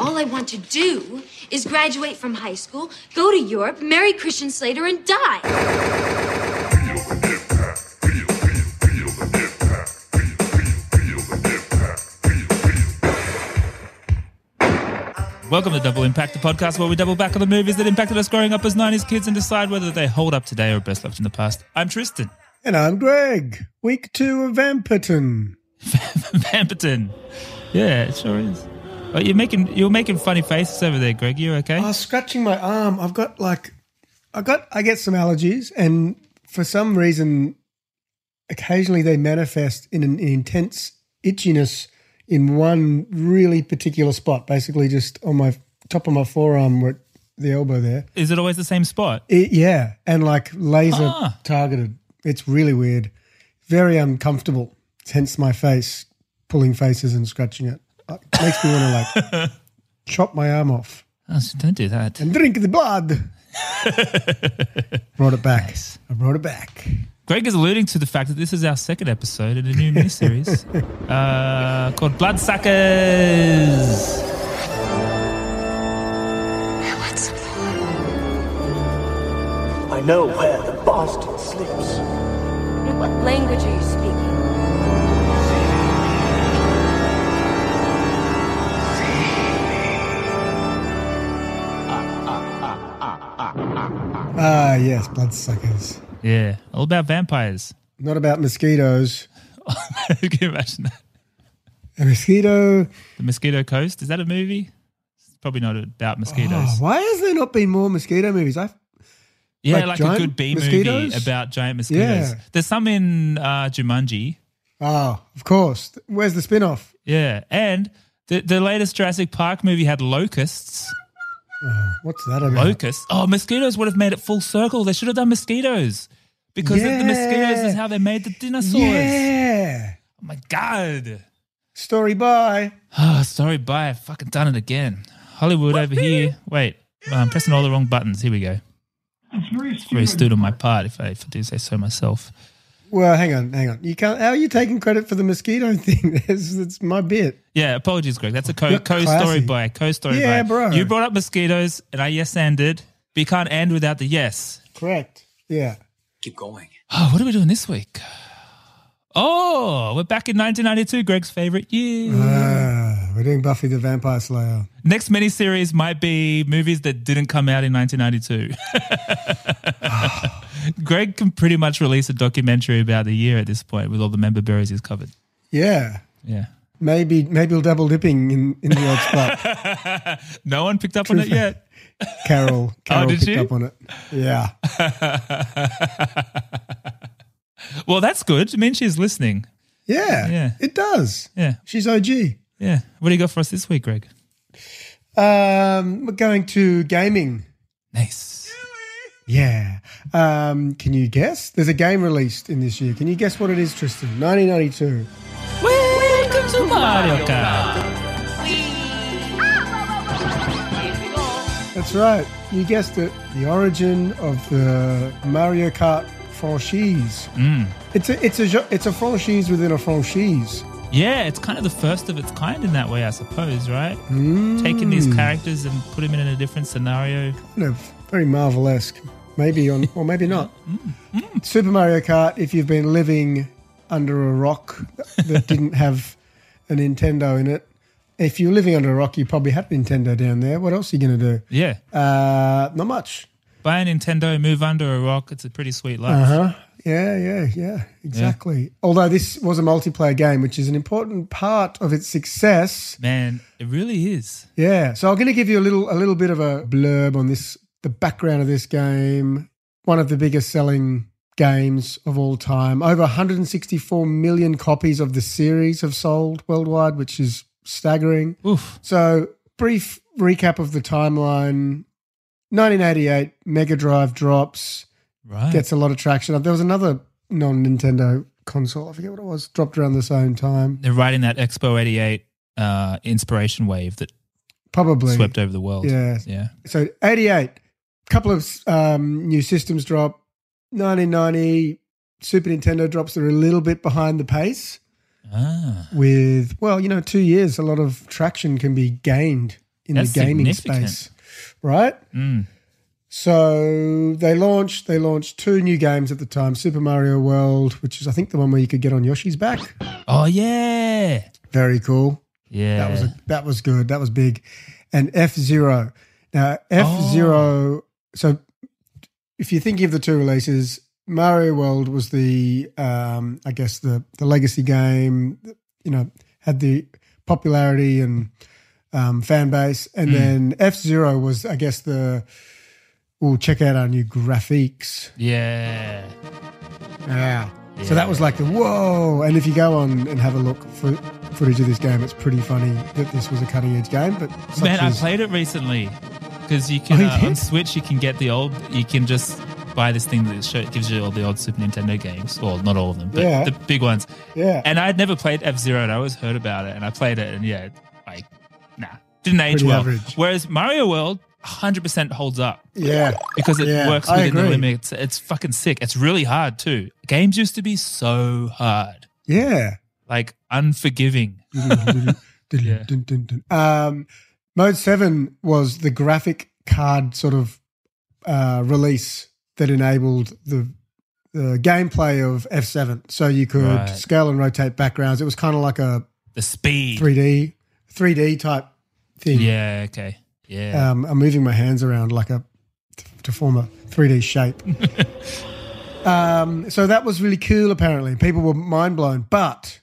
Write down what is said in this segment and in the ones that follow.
All I want to do is graduate from high school, go to Europe, marry Christian Slater, and die. Welcome to Double Impact, the podcast where we double back on the movies that impacted us growing up as 90s kids and decide whether they hold up today or are best left in the past. I'm Tristan. And I'm Greg. Week two of Vamperton. Vamperton. Yeah, it sure is. Oh, you're making you're making funny faces over there, Greg. You okay? I was scratching my arm. I've got like, I got, I get some allergies, and for some reason, occasionally they manifest in an intense itchiness in one really particular spot. Basically, just on my top of my forearm, where the elbow there. Is it always the same spot? It, yeah, and like laser Ah. targeted. It's really weird, very uncomfortable. Hence my face, pulling faces and scratching it. It makes me want to like chop my arm off Oh, so don't do that. and drink the blood. brought it back. I brought it back. Greg is alluding to the fact that this is our second episode in a new miniseries uh, called Bloodsuckers. What's I know where the bastard sleeps. What language are you speaking? Ah, yes, bloodsuckers. Yeah, all about vampires. Not about mosquitoes. Can you imagine that? A mosquito. The Mosquito Coast. Is that a movie? It's probably not about mosquitoes. Oh, why has there not been more mosquito movies? I yeah, like like, a good B mosquitoes? movie about giant mosquitoes. Yeah. There's some in uh, Jumanji. oh, of course. Where's the spin off? Yeah, and the the latest Jurassic Park movie had locusts. Oh, what's that about? Locusts. Oh, mosquitoes would have made it full circle. They should have done mosquitoes because the mosquitoes is how they made the dinosaurs. Yeah. Oh my god. Story by. Oh, sorry, bye. I've fucking done it again. Hollywood over here. Wait, I'm pressing all the wrong buttons. Here we go. It's very astute on my part, if I, if I do say so myself. Well, hang on, hang on. You can't. How are you taking credit for the mosquito thing? It's, it's my bit. Yeah, apologies, Greg. That's a co You're co classy. story by co story Yeah, by. bro. You brought up mosquitoes, and I yes ended. But you can't end without the yes. Correct. Yeah. Keep going. Oh, what are we doing this week? Oh, we're back in 1992, Greg's favorite year. Ah, we're doing Buffy the Vampire Slayer. Next miniseries might be movies that didn't come out in 1992. Greg can pretty much release a documentary about the year at this point with all the member berries he's covered. Yeah. Yeah. Maybe maybe we'll double dipping in, in the odd spot. No one picked up on it yet. Carol. Carol Oh, did picked you? up on it. Yeah. Well, that's good. It means she's listening. Yeah. Yeah. It does. Yeah. She's OG. Yeah. What do you got for us this week, Greg? Um, we're going to gaming. Nice. Yeah. Um, can you guess? There's a game released in this year. Can you guess what it is, Tristan? 1992. Welcome to Mario Kart. That's right. You guessed it. The origin of the Mario Kart franchise. Mm. It's a it's a it's a franchise within a franchise. Yeah, it's kind of the first of its kind in that way, I suppose, right? Taking these characters and put them in a different scenario. Kind of very Marvel-esque. Maybe on or maybe not. Super Mario Kart. If you've been living under a rock that didn't have a Nintendo in it, if you're living under a rock, you probably had Nintendo down there. What else are you going to do? Yeah. Uh, not much. Buy a Nintendo, move under a rock. It's a pretty sweet life. Uh huh. Yeah, yeah, yeah. Exactly. Although this was a multiplayer game, which is an important part of its success. Man, it really is. Yeah. So I'm going to give you a little a little bit of a blurb on this, the background of this game. One of the biggest selling games of all time. Over 164 million copies of the series have sold worldwide, which is staggering. Oof. So, brief recap of the timeline. 1988, Mega Drive drops, Right. gets a lot of traction. There was another non Nintendo console, I forget what it was, dropped around the same time. They're riding that Expo 88 uh, inspiration wave that Probably. swept over the world. Yeah. Yeah. So 88, couple of um, new systems drop. 1990, Super Nintendo drops. They're a little bit behind the pace Ah. with, well, you know, two years, a lot of traction can be gained in That's the gaming space, right? So they launched they launched two new games at the time: Super Mario World, which is I think the one where you could get on Yoshi's back. Oh yeah, Very cool. yeah. That was a, that was good. That was big. And F Zero. Now F Zero. So if you're thinking of the two releases, Mario World was the um, I guess the the legacy game. You know, had the popularity and um, fan base, and then F Zero was I guess the. We'll check out our new graphics. yeah. Yeah. So that was like the whoa. And if you go on and have a look for footage of this game, it's pretty funny that this was a cutting edge game. But Man, I played it recently because you can Oh, you uh, on Switch you can get the old. You can just buy this thing that show, gives you all the old Super Nintendo games. Well, not all of them, but Yeah. the big ones. yeah. And I'd never played F Zero, and I always heard about it, and I played it, and yeah, like nah, didn't age Pretty well. average. Whereas Mario World, hundred percent holds up yeah. because it Yeah, works within the limits. It's fucking sick. It's really hard too. Games used to be so hard, Yeah. like unforgiving. Yeah. Um, Mode 7 was the graphic card sort of uh, release that enabled the the gameplay of F7. So you could Right. scale and rotate backgrounds. It was kind of like a The speed. 3D 3D type thing. Yeah. Okay. Yeah. Um, I'm moving my hands around like a to form a 3D shape. um, so that was really cool. Apparently, people were mind blown. But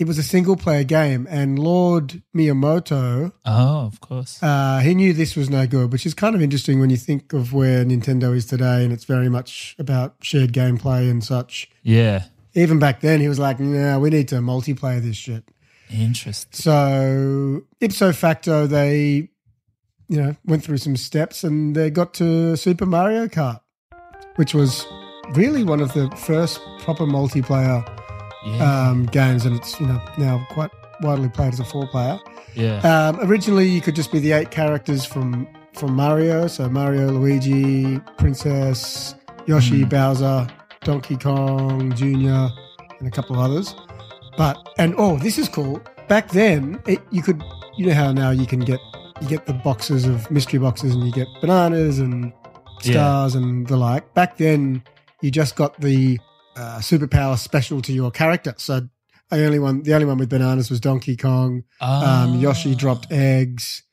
it was a single player game, and Lord Miyamoto oh, of course. uh, he knew this was no good, which is kind of interesting when you think of where Nintendo is today, and it's very much about shared gameplay and such. yeah. Even back then, he was like, "No, we need to multiplayer this shit." Interesting. So ipso facto, they, you know, went through some steps and they got to Super Mario Kart, which was really one of the first proper multiplayer Yeah. um, games, and it's you know now quite widely played as a four player. yeah. Um, originally, you could just be the eight characters from from Mario, so Mario, Luigi, Princess, Yoshi, Bowser, Donkey Kong Jr., and a couple of others. But and oh, this is cool. Back then, it, you could you know how now you can get you get the boxes of mystery boxes and you get bananas and Yeah. stars and the like. Back then, you just got the uh, superpower special to your character. So. I only one, the only one with bananas was Donkey Kong. Um, Yoshi Ah. dropped eggs,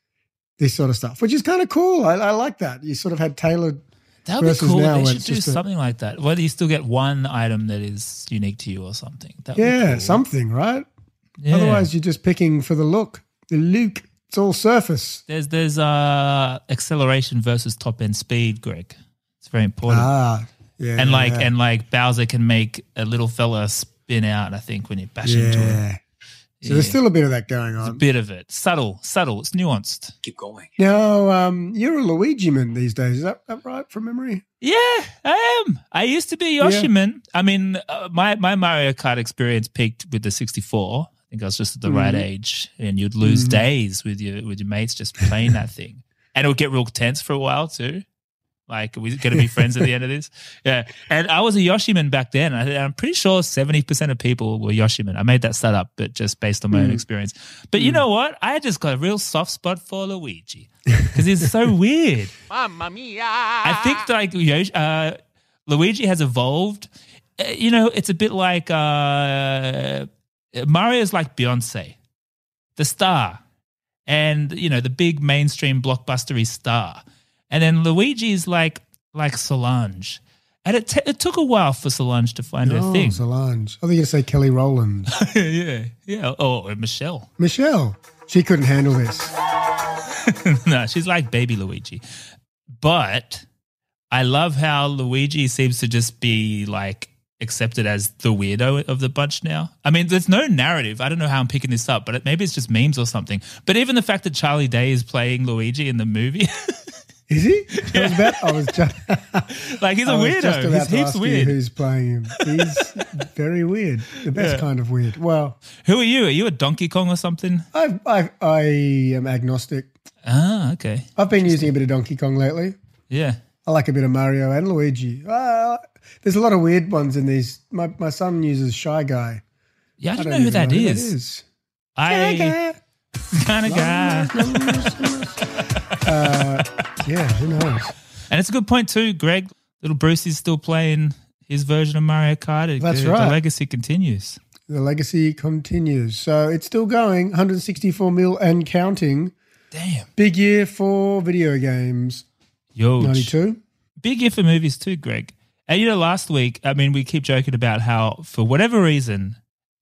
this sort of stuff, which is kind of cool. I, I like that. You sort of had tailored. That would be cool. now They should do just a- something like that. Whether you still get one item that is unique to you or something. That Yeah, cool. something, right? Yeah. Otherwise, you're just picking for the look. The look, it's all surface. there's there's uh acceleration versus top end speed, Greg. It's very important. Ah, yeah. and like yeah. and like Bowser can make a little fella spin out. I think when you bash into him, yeah. So there's still a bit of that going on. a bit of it, subtle, subtle. It's nuanced. Keep going. Now, um, you're a Luigi man these days. Is that, that right from memory? Yeah, I am. I used to be a Yoshi man. I mean, uh, my my Mario Kart experience peaked with the 64. I think I was just at the right age, and you'd lose days with your with your mates just playing that thing, and it would get real tense for a while too. Like, are we going to be friends at the end of this? Yeah. And I was a Yoshiman back then. I, I'm pretty sure 70% of people were Yoshiman. I made that stat up, but just based on my own experience. But you know what? I just got a real soft spot for Luigi because he's so weird. Mamma mia! I think like Yoshi, uh, Luigi has evolved. Uh, you know, it's a bit like uh, Mario's like Beyonce, the star, and you know the big mainstream blockbustery star, and then Luigi is like like Solange. And it, t- it took a while for Solange to find her oh, thing. Solange. I think you say Kelly Rowland. yeah, yeah. Oh, Michelle. Michelle. She couldn't handle this. no, she's like baby Luigi. But I love how Luigi seems to just be like accepted as the weirdo of the bunch now. I mean, there's no narrative. I don't know how I'm picking this up, but it, maybe it's just memes or something. But even the fact that Charlie Day is playing Luigi in the movie, Is he? I was about. I was just. like he's a I was just weirdo. about He's to heaps ask you weird. who's playing him? He's very weird. The best Yeah. kind of weird. Well, Who are you? Are you a Donkey Kong or something? I I I am agnostic. Ah, okay. I've been using a bit of Donkey Kong lately. Yeah. I like a bit of Mario and Luigi. Uh, there's a lot of weird ones in these. My my son uses Shy Guy. Yeah, I don't, don't know who that know is. Shy I Guy. kind of guy. Yeah, who knows? And it's a good point too, Greg. Little Bruce is still playing his version of Mario Kart. It- That's the, right. The legacy continues. The legacy continues. So it's still going, 164 mil and counting. Damn. Big year for video games. Yo. 92. Big year for movies too, Greg. And you know, last week, I mean, we keep joking about how, for whatever reason,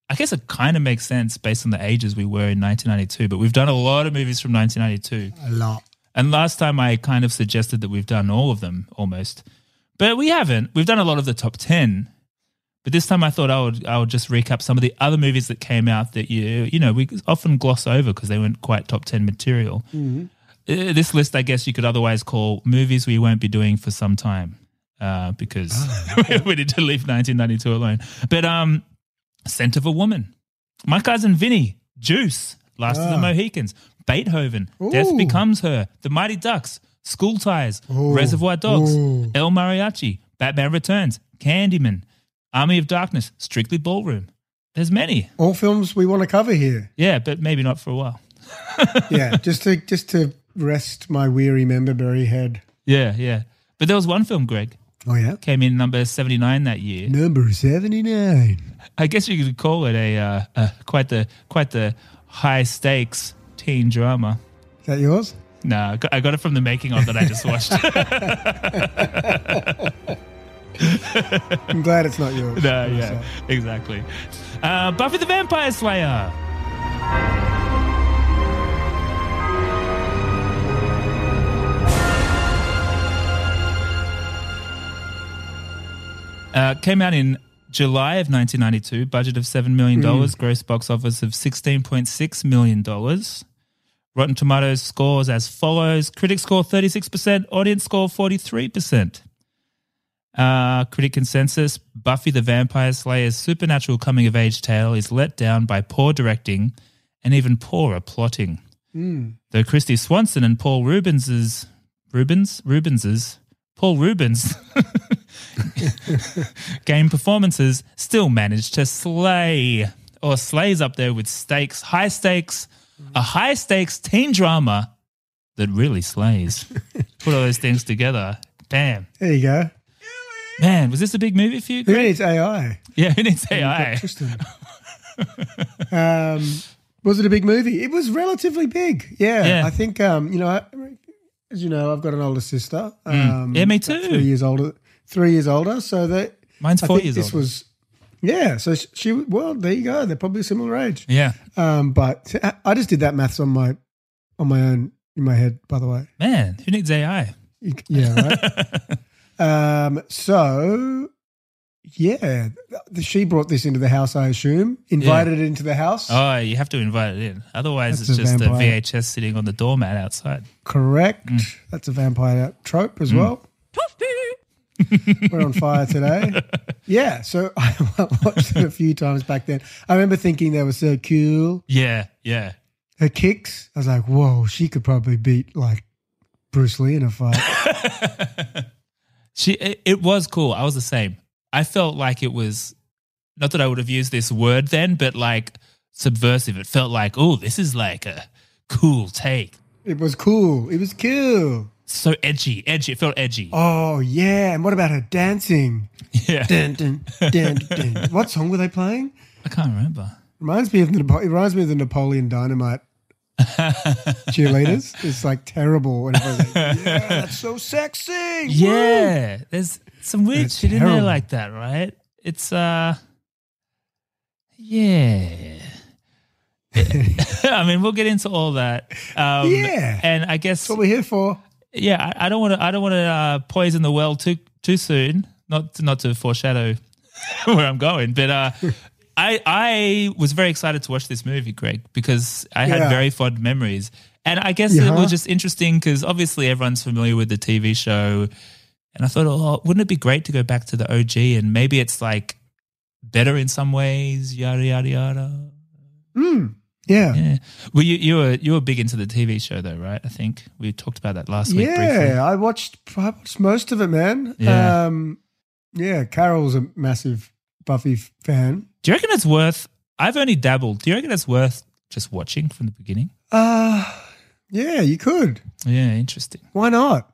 I guess it kind of makes sense based on the ages we were in 1992, but we've done a lot of movies from 1992. A lot. And last time I kind of suggested that we've done all of them almost, but we haven't. We've done a lot of the top 10. But this time I thought I would I would just recap some of the other movies that came out that you you know we often gloss over because they weren't quite top 10 material. Uh, this list I guess you could otherwise call movies we won't be doing for some time uh, because we need to leave 1992 alone. But um Scent of a Woman, My Cousin Vinny, Juice, Last of the Ah. Mohicans, Beethoven, Death Becomes Her, The Mighty Ducks, School Ties, Ooh. Reservoir Dogs, Ooh. El Mariachi, Batman Returns, Candyman, Army of Darkness, Strictly Ballroom. There's many. All films we want to cover here. Yeah, but maybe not for a while. Yeah, just to just to rest my weary memberberry head. Yeah, yeah. But there was one film, Greg, Oh yeah, came in number 79 that year. number seventy nine. I guess you could call it a, uh, uh, quite the quite the high stakes teen drama. Is that yours? No, I got, I got it from the making of that I just watched. I'm glad it's not yours. no, yeah, exactly. Uh, Buffy the Vampire Slayer. Uh, came out in July of 1992. Budget of $7 million. Gross box office of $16.6 million. Rotten Tomatoes scores as follows Critic score 36%, audience score 43%. Uh, critic consensus Buffy the Vampire Slayer's supernatural coming of age tale is let down by poor directing and even poorer plotting. Though Kristy Swanson and Paul Reubens's Reubens Reubens's Paul Reubens game performances still managed to slay or slays up there with stakes, high stakes, a high stakes teen drama that really slays. Put all those things together, bam. There you go. Man, was this a big movie for you? Who needs AI? Yeah, who needs AI? Tristan. um, was it a big movie? It was relatively big. Yeah, Yeah. I think um, you know, I, as you know, I've got an older sister. Um, Mm. Yeah, me too. Three years older. Three years older. So that Mine's I four years this older. was. Yeah, so she- she. Well, there you go. They're probably a similar age. Yeah, Um, but I- I just did that maths on my on my own in my head. By the way, man, who needs AI? Yeah, right. um, so yeah, th- she brought this into the house. I assume invited it into the house. Oh, you have to invite it in. Otherwise, That's it's a just a. VHS sitting on the doormat outside. Correct. Mm. That's a vampire trope as well. We're on fire today. Yeah, so I watched it a few times back then. I remember thinking they were so cool. Yeah, yeah. Her kicks, I was like, whoa, she could probably beat like Bruce Lee in a fight. She, it, it was cool. I was the same. I felt like it was not that I would have used this word then, but like subversive. It felt like, oh, this is like a cool take. it was cool. It was cool. So edgy, edgy. It felt edgy. Oh yeah, and what about her dancing? yeah, Dun, dun, dun, dun. What song were they playing? I can't remember. Reminds me of the Napo- it reminds me of the Napoleon Dynamite cheerleaders. It's like terrible. And everyone's like, yeah, that's so sexy. Woo." Yeah, there's some weird That's shit in there like that, right? It's uh, yeah. I mean, we'll get into all that. Um, Yeah. and I guess That's what we're here for. Yeah, I- don't want to. I don't want to uh, poison the well too too soon. Not to, not to foreshadow where I'm going, but uh, I I was very excited to watch this movie, Greg, because I had Yeah. very fond memories, and I guess it was just interesting because obviously everyone's familiar with the TV show, and I thought, oh, wouldn't it be great to go back to the OG and maybe it's like better in some ways, yada yada yada. Yeah. Yeah. Well, you you were you were big into the TV show though, right? I think we talked about that last week Yeah, briefly. I watched I watched most of it, man. Yeah. Um, yeah, Carol's a massive Buffy fan. Do you reckon it's worth? I've only dabbled. Do you reckon it's worth just watching from the beginning? Uh yeah, you could. Yeah, interesting. Why not?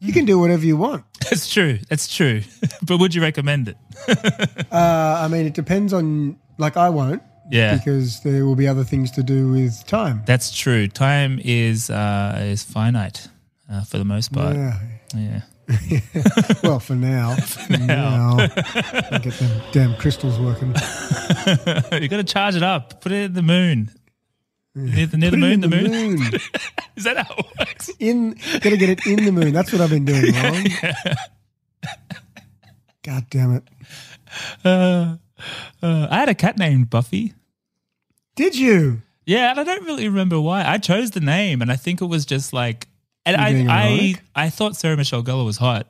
You can do whatever you want. That's true. That's true. but would you recommend it? Uh, I mean, it depends on. Like, I won't Yeah. because there will be other things to do with time. That's true. Time is uh, is finite uh, for the most part. Yeah. Yeah. Well, for now. for now. I get them damn crystals working. you got to charge it up. Put it in the moon. Near the, near the moon. The, moon. moon. Is that how it works? In, gotta get it in the moon. That's what I've been doing wrong. God damn it. Uh, I had a cat named Buffy. Did you? Yeah, and I don't really remember why. I chose the name, and I think it was just like, and I, I. I thought Sarah Michelle Gellar was hot,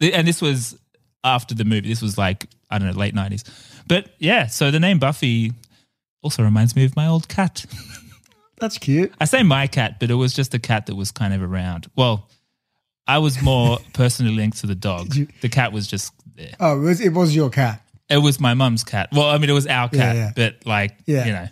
and this was after the movie. This was like I don't know, late nineties. But yeah, so the name Buffy also reminds me of my old cat. That's cute. I say my cat, but it was just a cat that was kind of around. Well, I was more personally linked to the dog. you- the cat was just there. Oh, it was, it was your cat. It was my mum's cat. Well, I mean, it was our Yeah, cat, yeah. but like, Yeah. you know,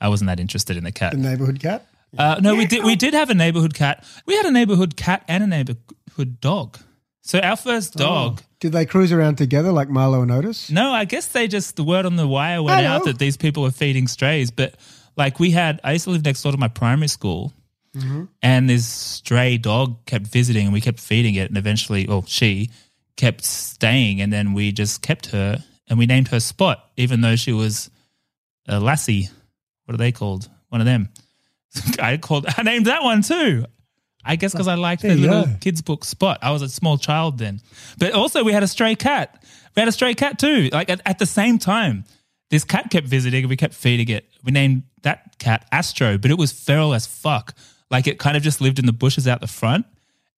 I wasn't that interested in the cat. The neighborhood cat. Uh, no, we did. We did have a neighborhood cat. We had a neighborhood cat and a neighborhood dog. So our first dog. Did they cruise around together like Marlo and Otis? No, I guess they just the word on the wire went Hello. out that these people were feeding strays. But like we had, I used to live next door to my primary school, and this stray dog kept visiting, and we kept feeding it, and eventually, well, she kept staying, and then we just kept her, and we named her Spot, even though she was a lassie. What are they called? One of them. I called. I named that one too. I guess because I liked the little go. kids book Spot. I was a small child then, but also we had a stray cat. We had a stray cat too. Like at, at the same time, this cat kept visiting and we kept feeding it. We named that cat Astro, but it was feral as fuck. Like it kind of just lived in the bushes out the front.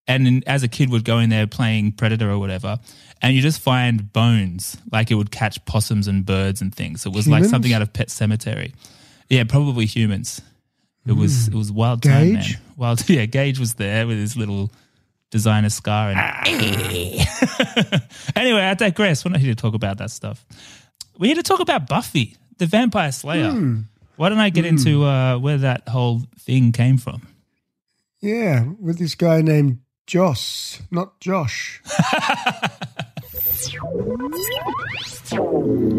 And then as a kid would go in there playing Predator or whatever, and you just find bones. Like it would catch possums and birds and things. It was like something out of Pet Sematary. Yeah, probably humans. It was hmm. it was wild time, man. Wild yeah, Gage was there with his little designer scar and anyway, I digress. We're not here to talk about that stuff. We're here to talk about Buffy, the Vampire Slayer. Hmm. Why don't I get hmm. into uh, where that whole thing came from? Yeah, with this guy named Joss, not Josh.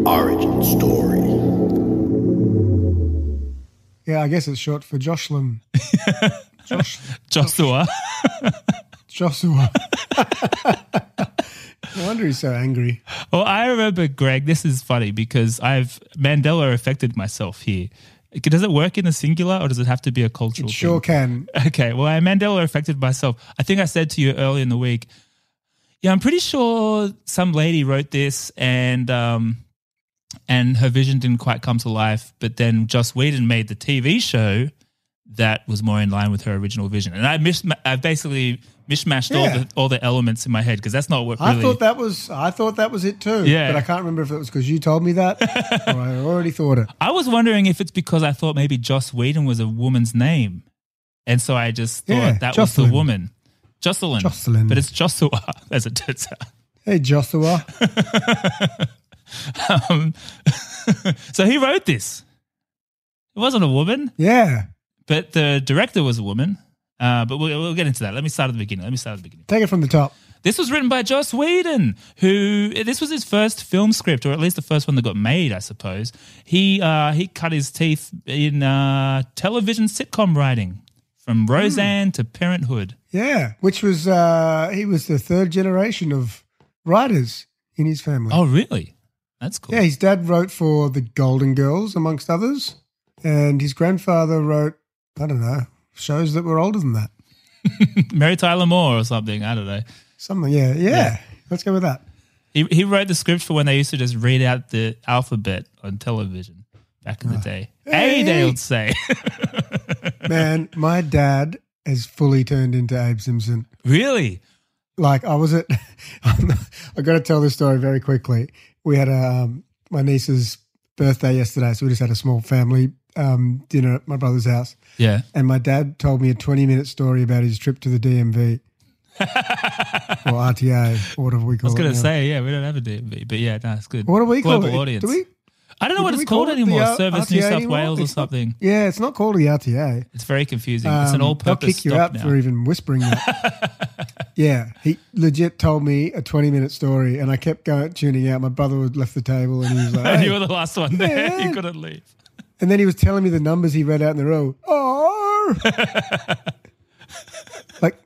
Origin story. Yeah, I guess it's short for Jocelyn. Josh, Joshua. Joshua. no wonder he's so angry. well, I remember, Greg, this is funny because I've Mandela affected myself here. Does it work in the singular or does it have to be a cultural It sure thing? can. Okay, well, I Mandela affected myself. I think I said to you earlier in the week, yeah, I'm pretty sure some lady wrote this and um, and her vision didn't quite come to life. But then Joss Whedon made the TV show that was more in line with her original vision, and I mis- I basically mishmashed all the all the elements in my head because that's not what really. I thought that was I thought that was it too. Yeah. But I can't remember if it was because you told me that or I already thought it. I was wondering if it's because I thought maybe Joss Whedon was a woman's name, and so I just thought Yeah, that Jocelyn. was the woman, Jocelyn. Jocelyn. but it's Joshua, as it turns out. Hey Joshua. Um, so he wrote this. It wasn't a woman, Yeah. but the director was a woman. Uh, but we'll, we'll get into that. Let me start at the beginning. Let me start at the beginning. Take it from the top. This was written by Joss Whedon, who this was his first film script, or at least the first one that got made, I suppose. He uh, he cut his teeth in uh, television sitcom writing, from Roseanne to Parenthood. Yeah. Which was uh he was the third generation of writers in his family. Oh, really? That's cool. Yeah, his dad wrote for the Golden Girls, amongst others. And his grandfather wrote, I don't know, shows that were older than that. Mary Tyler Moore or something. I don't know. Something, yeah, yeah. Let's go with that. He he wrote the script for when they used to just read out the alphabet on television back in the ah. day. A, they would say. Man, my dad has fully turned into Abe Simpson. really? Like I was at, I got to tell this story very quickly. We had a um, my niece's birthday yesterday, so we just had a small family um, dinner at my brother's house. Yeah. And my dad told me a 20 minute story about his trip to the DMV or RTA, or whatever we I was going to say, yeah, we don't have a DMV, but yeah, no, good. What do we call Global it? audience. Do we? I don't know what it's called it anymore. uh, Service New South anymore? Wales or It's not- something. Yeah, it's not called the RTA. It's very confusing. it's an Um, all They'll kick you out now. for even whispering that. Yeah, he legit told me a twenty-minute story, and I kept going tuning out. My brother had left the table, and he was like, And "Hey." you were the last one there. Yeah. You couldn't leave. and then he was telling me the numbers he read out in the row. Oh, like,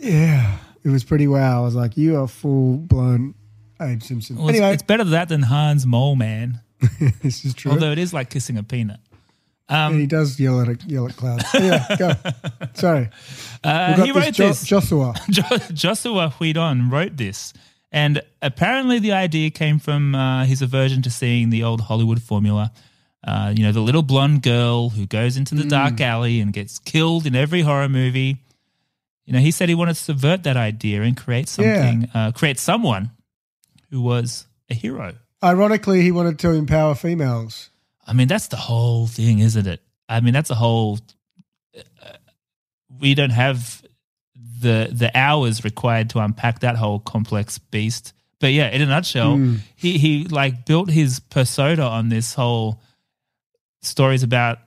yeah, it was pretty wow. I was like, you are full blown Abe Simpson. Well, it's- anyway, it's better that than Hans Moleman. this is true. Although it is like kissing a peanut. and he does yell at yell at clouds. Anyway, go. Sorry, Uh, he this wrote Jo- this. Joshua. Jo- Joshua Whedon wrote this, and apparently the idea came from uh, his aversion to seeing the old Hollywood formula. Uh, you know, the little blonde girl who goes into the dark alley and gets killed in every horror movie. You know, he said he wanted to subvert that idea and create something, uh, create someone who was a hero. Ironically, he wanted to empower females. I mean, that's the whole thing, isn't it? I mean, that's a whole. Uh, we don't have the the hours required to unpack that whole complex beast. But yeah, in a nutshell, he he like built his persona on this whole stories about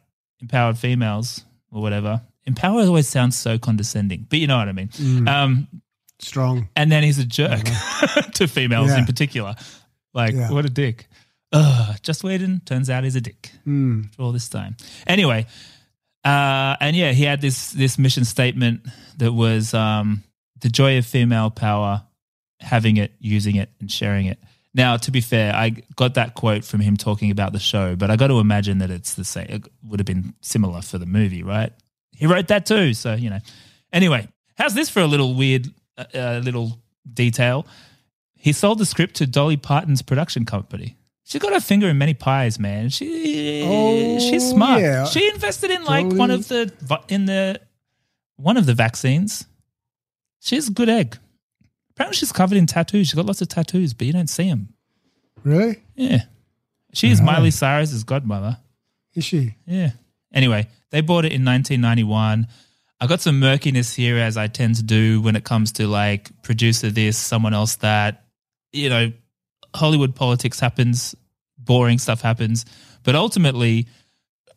empowered females or whatever. Empowered always sounds so condescending, but you know what I mean. Um, Strong. and then he's a jerk to females Yeah. in particular. Like, Yeah. what a dick. Ugh, just Whedon turns out he's a dick for all this time. Anyway, uh, and yeah, he had this this mission statement that was um, the joy of female power, having it, using it, and sharing it. Now, to be fair, I got that quote from him talking about the show, but I got to imagine that it's the same. It would have been similar for the movie, right? He wrote that too, so you know. Anyway, how's this for a little weird, uh, uh, little detail? He sold the script to Dolly Parton's production company. She got her finger in many pies, man. She Oh, she's smart. yeah. She invested in like Totally. one of the in the one of the vaccines. She's a good egg. Apparently, she's covered in tattoos. She's got lots of tattoos, but you don't see them. Really? Yeah, she is Miley Cyrus's godmother. Is she? Yeah. Anyway, they bought it in 1991. I got some murkiness here, as I tend to do when it comes to like producer this, someone else that. You know, Hollywood politics happens, boring stuff happens, but ultimately,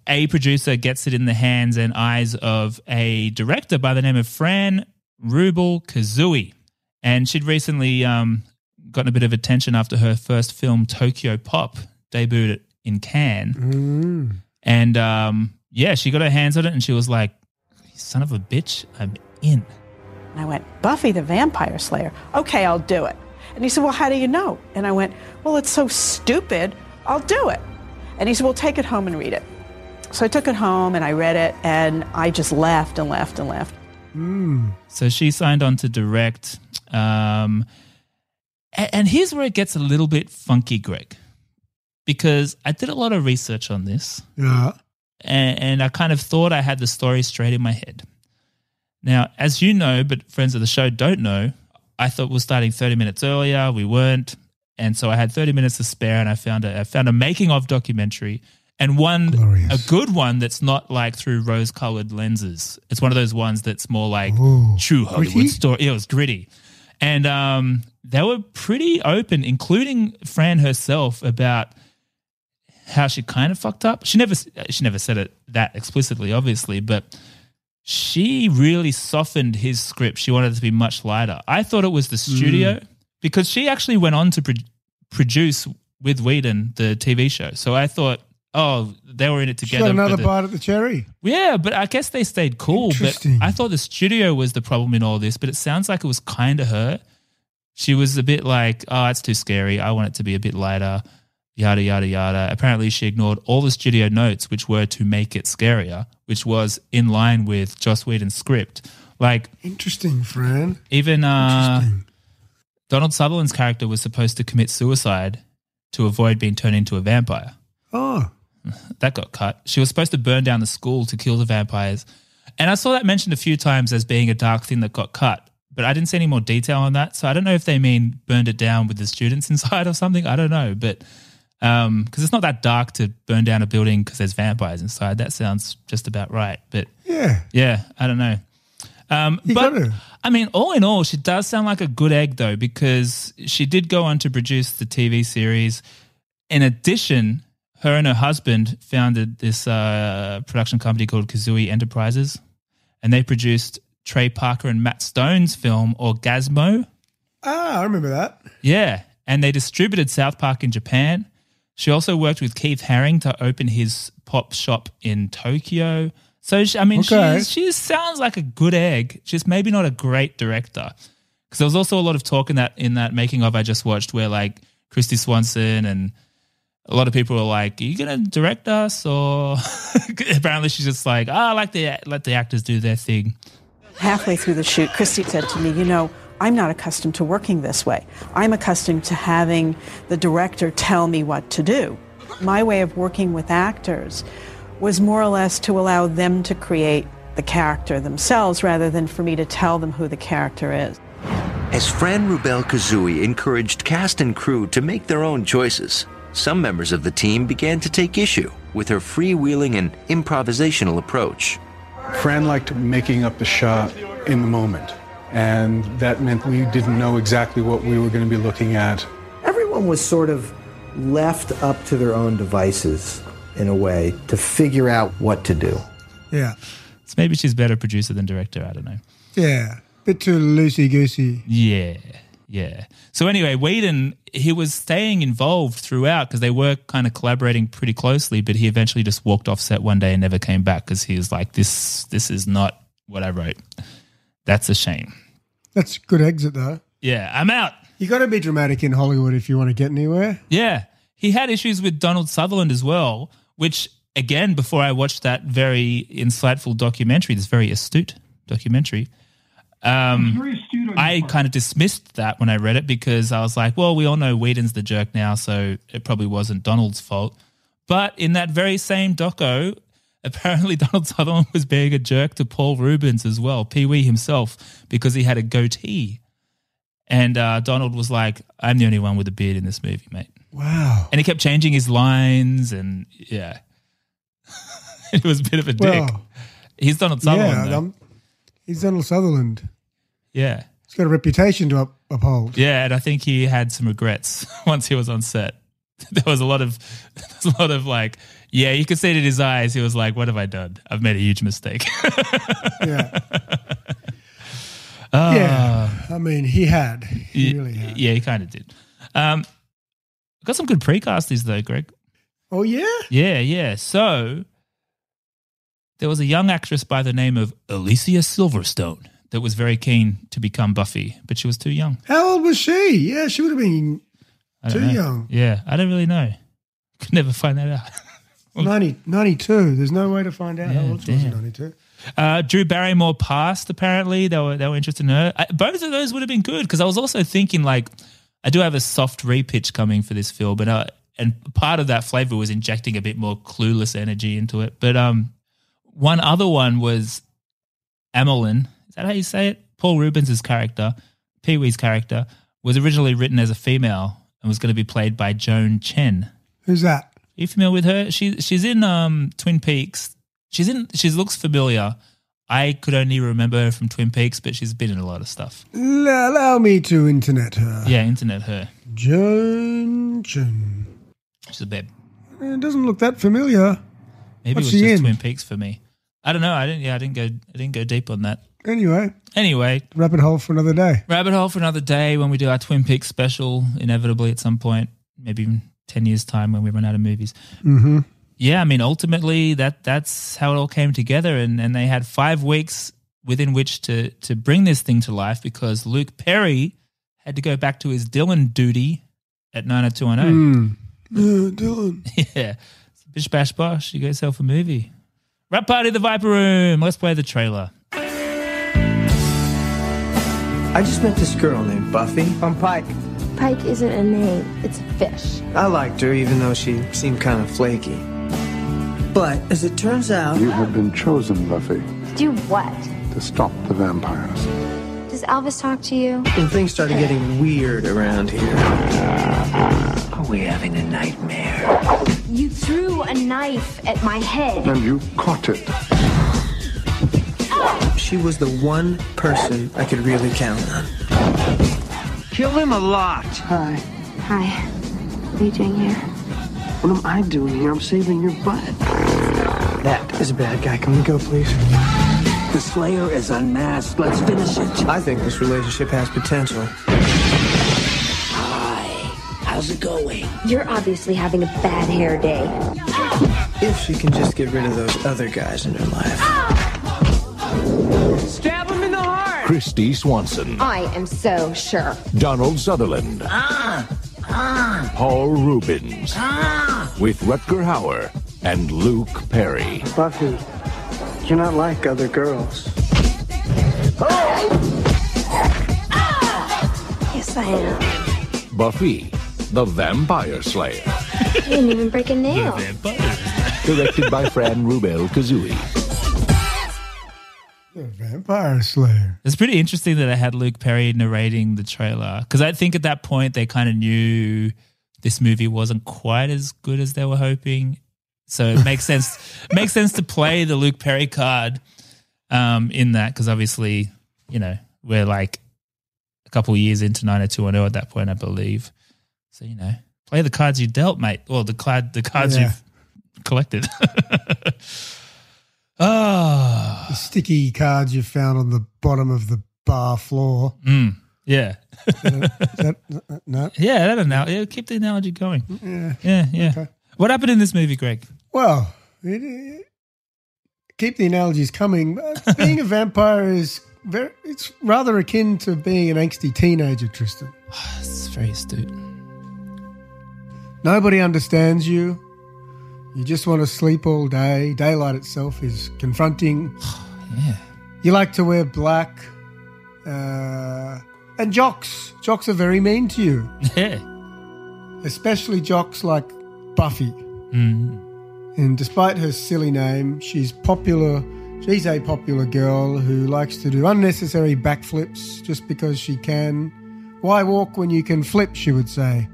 a producer gets it in the hands and eyes of a director by the name of Fran Rubel Kuzui. And she'd recently um, gotten a bit of attention after her first film, Tokyo Pop, debuted in Cannes. Mm. And um, yeah, she got her hands on it and she was like, son of a bitch, I'm in. And I went, Buffy the Vampire Slayer. Okay, I'll do it. And he said, Well, how do you know? And I went, Well, it's so stupid. I'll do it. And he said, Well, take it home and read it. So I took it home and I read it and I just laughed and laughed and laughed. So she signed on to direct. Um, a- and here's where it gets a little bit funky, Greg, because I did a lot of research on this. Yeah. And, and I kind of thought I had the story straight in my head. Now, as you know, but friends of the show don't know, I thought we were starting 30 minutes earlier. We weren't. And so I had 30 minutes to spare and I found a, I found a making of documentary and one, Glorious. a good one that's not like through rose colored lenses. It's one of those ones that's more like Ooh. true Hollywood Gritty? story. Yeah, it was gritty. And um, they were pretty open, including Fran herself, about how she kind of fucked up. She never she never said it that explicitly, obviously, but she really softened his script. She wanted it to be much lighter. I thought it was the mm. studio because she actually went on to pro- produce with Whedon the TV show. So I thought, oh, they were in it together. another the- bite at the cherry. yeah, but I guess they stayed cool. But I thought the studio was the problem in all this, but it sounds like it was kind of her. She was a bit like, oh, it's too scary. I want it to be a bit lighter, yada, yada, yada. Apparently, she ignored all the studio notes, which were to make it scarier, which was in line with Joss Whedon's script. Like, Interesting, Fran. even uh, Interesting. Donald Sutherland's character was supposed to commit suicide to avoid being turned into a vampire. Oh, that got cut. She was supposed to burn down the school to kill the vampires. And I saw that mentioned a few times as being a dark thing that got cut, but I didn't see any more detail on that. So I don't know if they mean burned it down with the students inside or something. I don't know. But because it's not that dark to burn down a building because there's vampires inside. That sounds just about right. But yeah. yeah, I don't know. Um, You but gotta. I mean, all in all, she does sound like a good egg though, because she did go on to produce the TV series. In addition, her and her husband founded this uh, production company called Kuzui Enterprises, and they produced Trey Parker and Matt Stone's film Orgazmo. Ah, I remember that. Yeah, and they distributed South Park in Japan. She also worked with Keith Haring to open his pop shop in Tokyo. So she, I mean, Okay. she she sounds like a good egg. Just maybe not a great director. Because there was also a lot of talk in that in that making of I just watched where like Kristy Swanson and a lot of people were like, "Are you gonna direct us?" Or apparently she's just like, "Ah, I like the let the actors do their thing." Halfway through the shoot, Kristy said to me, You know, I'm not accustomed to working this way. I'm accustomed to having the director tell me what to do. My way of working with actors was more or less to allow them to create the character themselves rather than for me to tell them who the character is. As Fran Rubel Kuzui encouraged cast and crew to make their own choices, some members of the team began to take issue with her freewheeling and improvisational approach. Fran liked making up the shot in the moment, and that meant we didn't know exactly what we were going to be looking at. Everyone was sort of left up to their own devices in a way to figure out what to do. Yeah. So maybe she's better producer than director. I don't know. Yeah. Bit too loosey goosey. Yeah, yeah. So anyway, Whedon he was staying involved throughout because they were kind of collaborating pretty closely, but he eventually just walked off set one day and never came back because he was like, "This, this is not what I wrote." That's a shame. That's a good exit though. Yeah, I'm out. You got to be dramatic in Hollywood if you want to get anywhere. Yeah, he had issues with Donald Sutherland as well, which again, before I watched that very insightful documentary, this very astute documentary, um, I kind of dismissed that when I read it because I was like, well, we all know Whedon's the jerk now, so it probably wasn't Donald's fault. But in that very same doco, apparently Donald Sutherland was being a jerk to Paul Reubens as well, Pee Wee himself, because he had a goatee. And uh, Donald was like, I'm the only one with a beard in this movie, mate. Wow. And he kept changing his lines, and yeah. it was a bit of a dick. Well, He's Donald Sutherland. yeah, um, he's Donald Sutherland. yeah. He's got a reputation to up, uphold. Yeah, and I think he had some regrets once he was on set. There was a lot of, there was a lot of like, yeah, you could see it in his eyes. He was like, "What have I done? I've made a huge mistake." Yeah. Ah. yeah. I mean, he had. He yeah, really had. yeah, he kind of did. Um, got some good precasties though, Greg. Oh, yeah? Yeah, yeah. So there was a young actress by the name of Alicia Silverstone that was very keen to become Buffy, but she was too young. How old was she? Yeah, she would have been too know. young. Yeah, I don't really know. Could never find that out. 90, 92. There's no way to find out Yeah, how old she was in damn. 92. Uh, Drew Barrymore passed. Apparently, they were they were interested in her. I, both of those would have been good because I was also thinking like I do have a soft repitch coming for this film, but uh, and part of that flavor was injecting a bit more clueless energy into it. But um, one other one was Amilyn. Is that how you say it? Paul Reubens' character, Pee Wee's character, was originally written as a female and was going to be played by Joan Chen. Who's that? Are you familiar with her? She she's in um Twin Peaks. She's in she looks familiar. I could only remember her from Twin Peaks, but she's been in a lot of stuff. L- allow me to internet her. Yeah, internet her. Joan Chen. She's a babe. It doesn't look that familiar. Maybe What's it was just in? Twin Peaks for me. I don't know. I didn't. Yeah, I didn't go. I didn't go deep on that. Anyway, Anyway, rabbit hole for another day. rabbit hole for another day when we do our Twin Peaks special. Inevitably, at some point, maybe in ten years' time when we run out of movies. Mm-hmm. Yeah, I mean, ultimately, that that's how it all came together, and and they had five weeks within which to to bring this thing to life because Luke Perry had to go back to his Dylan duty at nine hundred two one zero. Mm. Uh, Dylan. Yeah, so bish bash bosh, you got yourself a movie. Wrap party, the Viper Room. Let's play the trailer. I just met this girl named Buffy on Pike. Pike isn't a name, it's a fish. I liked her even though she seemed kind of flaky. But as it turns out, You have been chosen, Buffy, Do what? to stop the vampires. Does Elvis talk to you? and things started getting weird around here. Are we having a nightmare? You threw a knife at my head. And you caught it. She was the one person I could really count on. Kill him a lot. Hi. Hi. What are you doing here? What am I doing here? I'm saving your butt. That is a bad guy. Can we go, please? The Slayer is unmasked. Let's finish it. I think this relationship has potential. Hi. How's it going? You're obviously having a bad hair day. If she can just get rid of those other guys in her life. Stab him in the heart! Kristy Swanson, I am so sure. Donald Sutherland, Ah! Ah! Paul Reubens, Ah! with Rutger Hauer and Luke Perry. Buffy, you're not like other girls. Yes, I am. Buffy, the Vampire Slayer. I didn't even break a nail. Directed by Fran Rubel Kuzui. The Vampire Slayer. It's pretty interesting that I had Luke Perry narrating the trailer because I think at that point they kind of knew this movie wasn't quite as good as they were hoping. So it makes sense makes sense to play the Luke Perry card um, in that because obviously you know we're like a couple of years into 90210 at that point, I believe. So you know, play the cards you dealt, mate. Well, the card the cards Yeah. you've collected. oh, The sticky cards you found on the bottom of the bar floor. Mm, yeah. that, no. Yeah, that analogy. Yeah, keep the analogy going. Yeah. Yeah, yeah. Okay. What happened in this movie, Greg? Well, it, it- keep the analogies coming. Uh, Being a vampire is very, it's rather akin to being an angsty teenager, Tristan. It's very astute. Nobody understands you. You just want to sleep all day. Daylight itself is confronting. Yeah. You like to wear black. Uh, and jocks. Jocks are very mean to you. Yeah. Especially jocks like Buffy. Mm. And despite her silly name, she's popular. She's a popular girl who likes to do unnecessary backflips just because she can. Why walk when you can flip, she would say.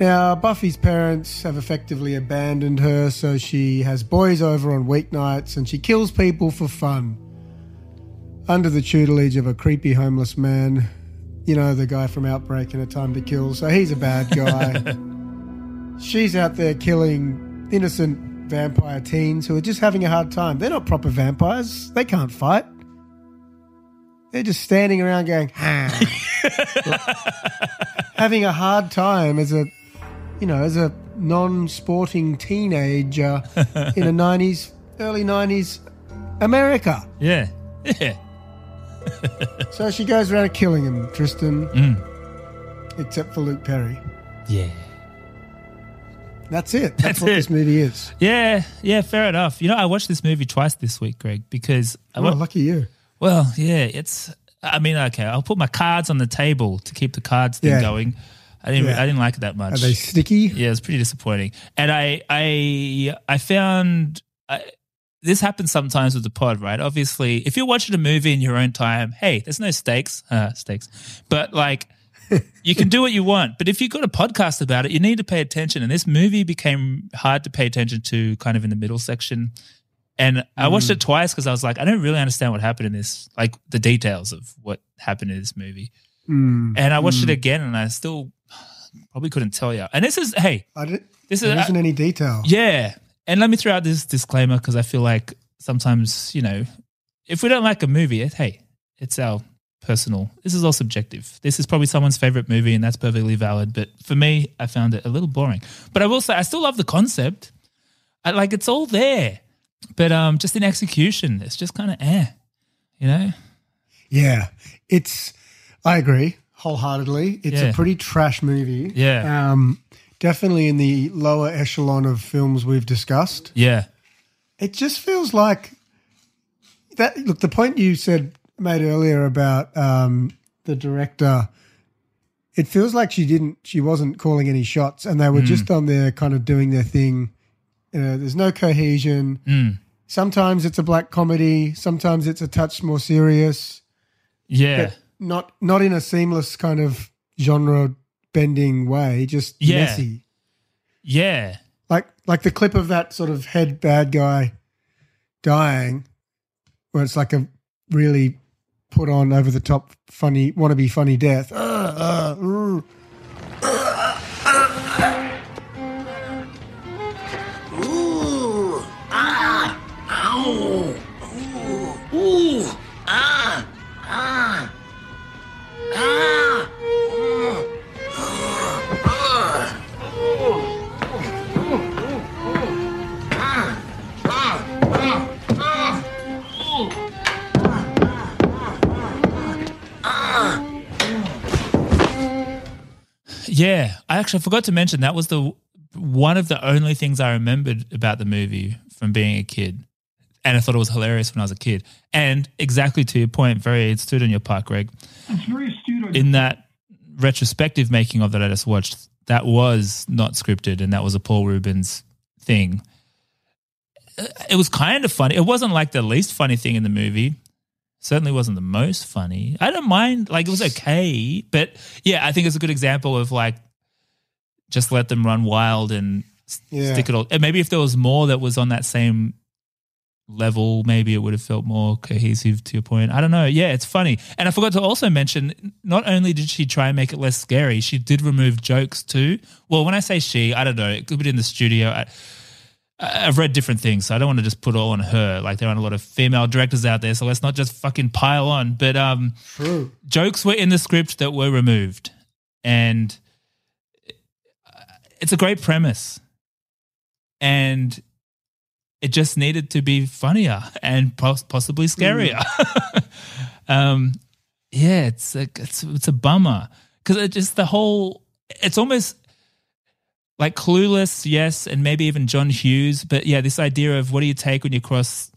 Now, Buffy's parents have effectively abandoned her, so she has boys over on weeknights and she kills people for fun. Under the tutelage of a creepy homeless man. You know, the guy from Outbreak and A Time to Kill, so he's a bad guy. She's out there killing innocent vampire teens who are just having a hard time. They're not proper vampires. They can't fight. They're just standing around going, "Ah." having a hard time as a, you know, as a non-sporting teenager in a '90s, early '90s America. Yeah. Yeah. So she goes around killing him, Tristan, Mm. except for Luke Perry. Yeah. That's it. That's, That's what it. this movie is. Yeah, yeah, fair enough. You know, I watched this movie twice this week, Greg, because I Oh, wa- lucky you. Well, yeah, it's. I mean, okay, I'll put my cards on the table to keep the cards thing Yeah. going. I didn't. Yeah. I didn't like it that much. Are they sticky? Yeah, it's pretty disappointing. And I, I, I found I, this happens sometimes with the pod, right? Obviously, if you're watching a movie in your own time, hey, there's no stakes, uh, stakes, but like. you can do what you want, but if you've got a podcast about it, you need to pay attention. And this movie became hard to pay attention to kind of in the middle section. And I watched Mm. it twice because I was like, I don't really understand what happened in this, like the details of what happened in this movie. Mm, And I watched mm. it again and I still probably couldn't tell you. And this is, hey, I did, this is, there isn't any detail. yeah. And let me throw out this disclaimer because I feel like sometimes, you know, if we don't like a movie, it, hey, it's our personal. This is all subjective. This is probably someone's favorite movie and that's perfectly valid. But for me, I found it a little boring. But I will say, I still love the concept. I like it's all there. But um, just in execution, it's just kind of eh, you know? Yeah, it's. I agree wholeheartedly. It's Yeah. a pretty trash movie. Yeah. um, definitely in the lower echelon of films we've discussed. Yeah. It just feels like that. Look, the point you said made earlier about um, the director. It feels like she didn't. She wasn't calling any shots, and they were Mm. just on there, kind of doing their thing. Uh, there's no cohesion. Mm. Sometimes it's a black comedy. Sometimes it's a touch more serious. Yeah. but not not in a seamless kind of genre bending way. Just Yeah. messy. Yeah. Like like the clip of that sort of head bad guy dying, where it's like a really put on over the top funny wannabe funny death. Uh, uh, Yeah, I actually forgot to mention that was the one of the only things I remembered about the movie from being a kid, and I thought it was hilarious when I was a kid. And exactly to your point, very astute on your part, Greg. It's very astute. on In that retrospective making of that I just watched, that was not scripted, and that was a Paul Reubens thing. Uh, It was kind of funny. It wasn't like the least funny thing in the movie. Certainly wasn't the most funny. I don't mind. Like it was okay, but yeah, I think it's a good example of like just let them run wild and Yeah. stick it all. And maybe if there was more that was on that same level, maybe it would have felt more cohesive to your point. I don't know. Yeah, it's funny. And I forgot to also mention not only did she try and make it less scary, she did remove jokes too. Well, when I say she, I don't know. It could be in the studio. I, I've read different things, so I don't want to just put all on her. Like there aren't a lot of female directors out there, so let's not just fucking pile on. But um, True. jokes were in the script that were removed, and it's a great premise, and it just needed to be funnier and pos- possibly scarier. um, yeah, it's a, it's it's a bummer because it just the whole it's almost like clueless, yes, and maybe even John Hughes, but yeah, this idea of what do you take when you cross,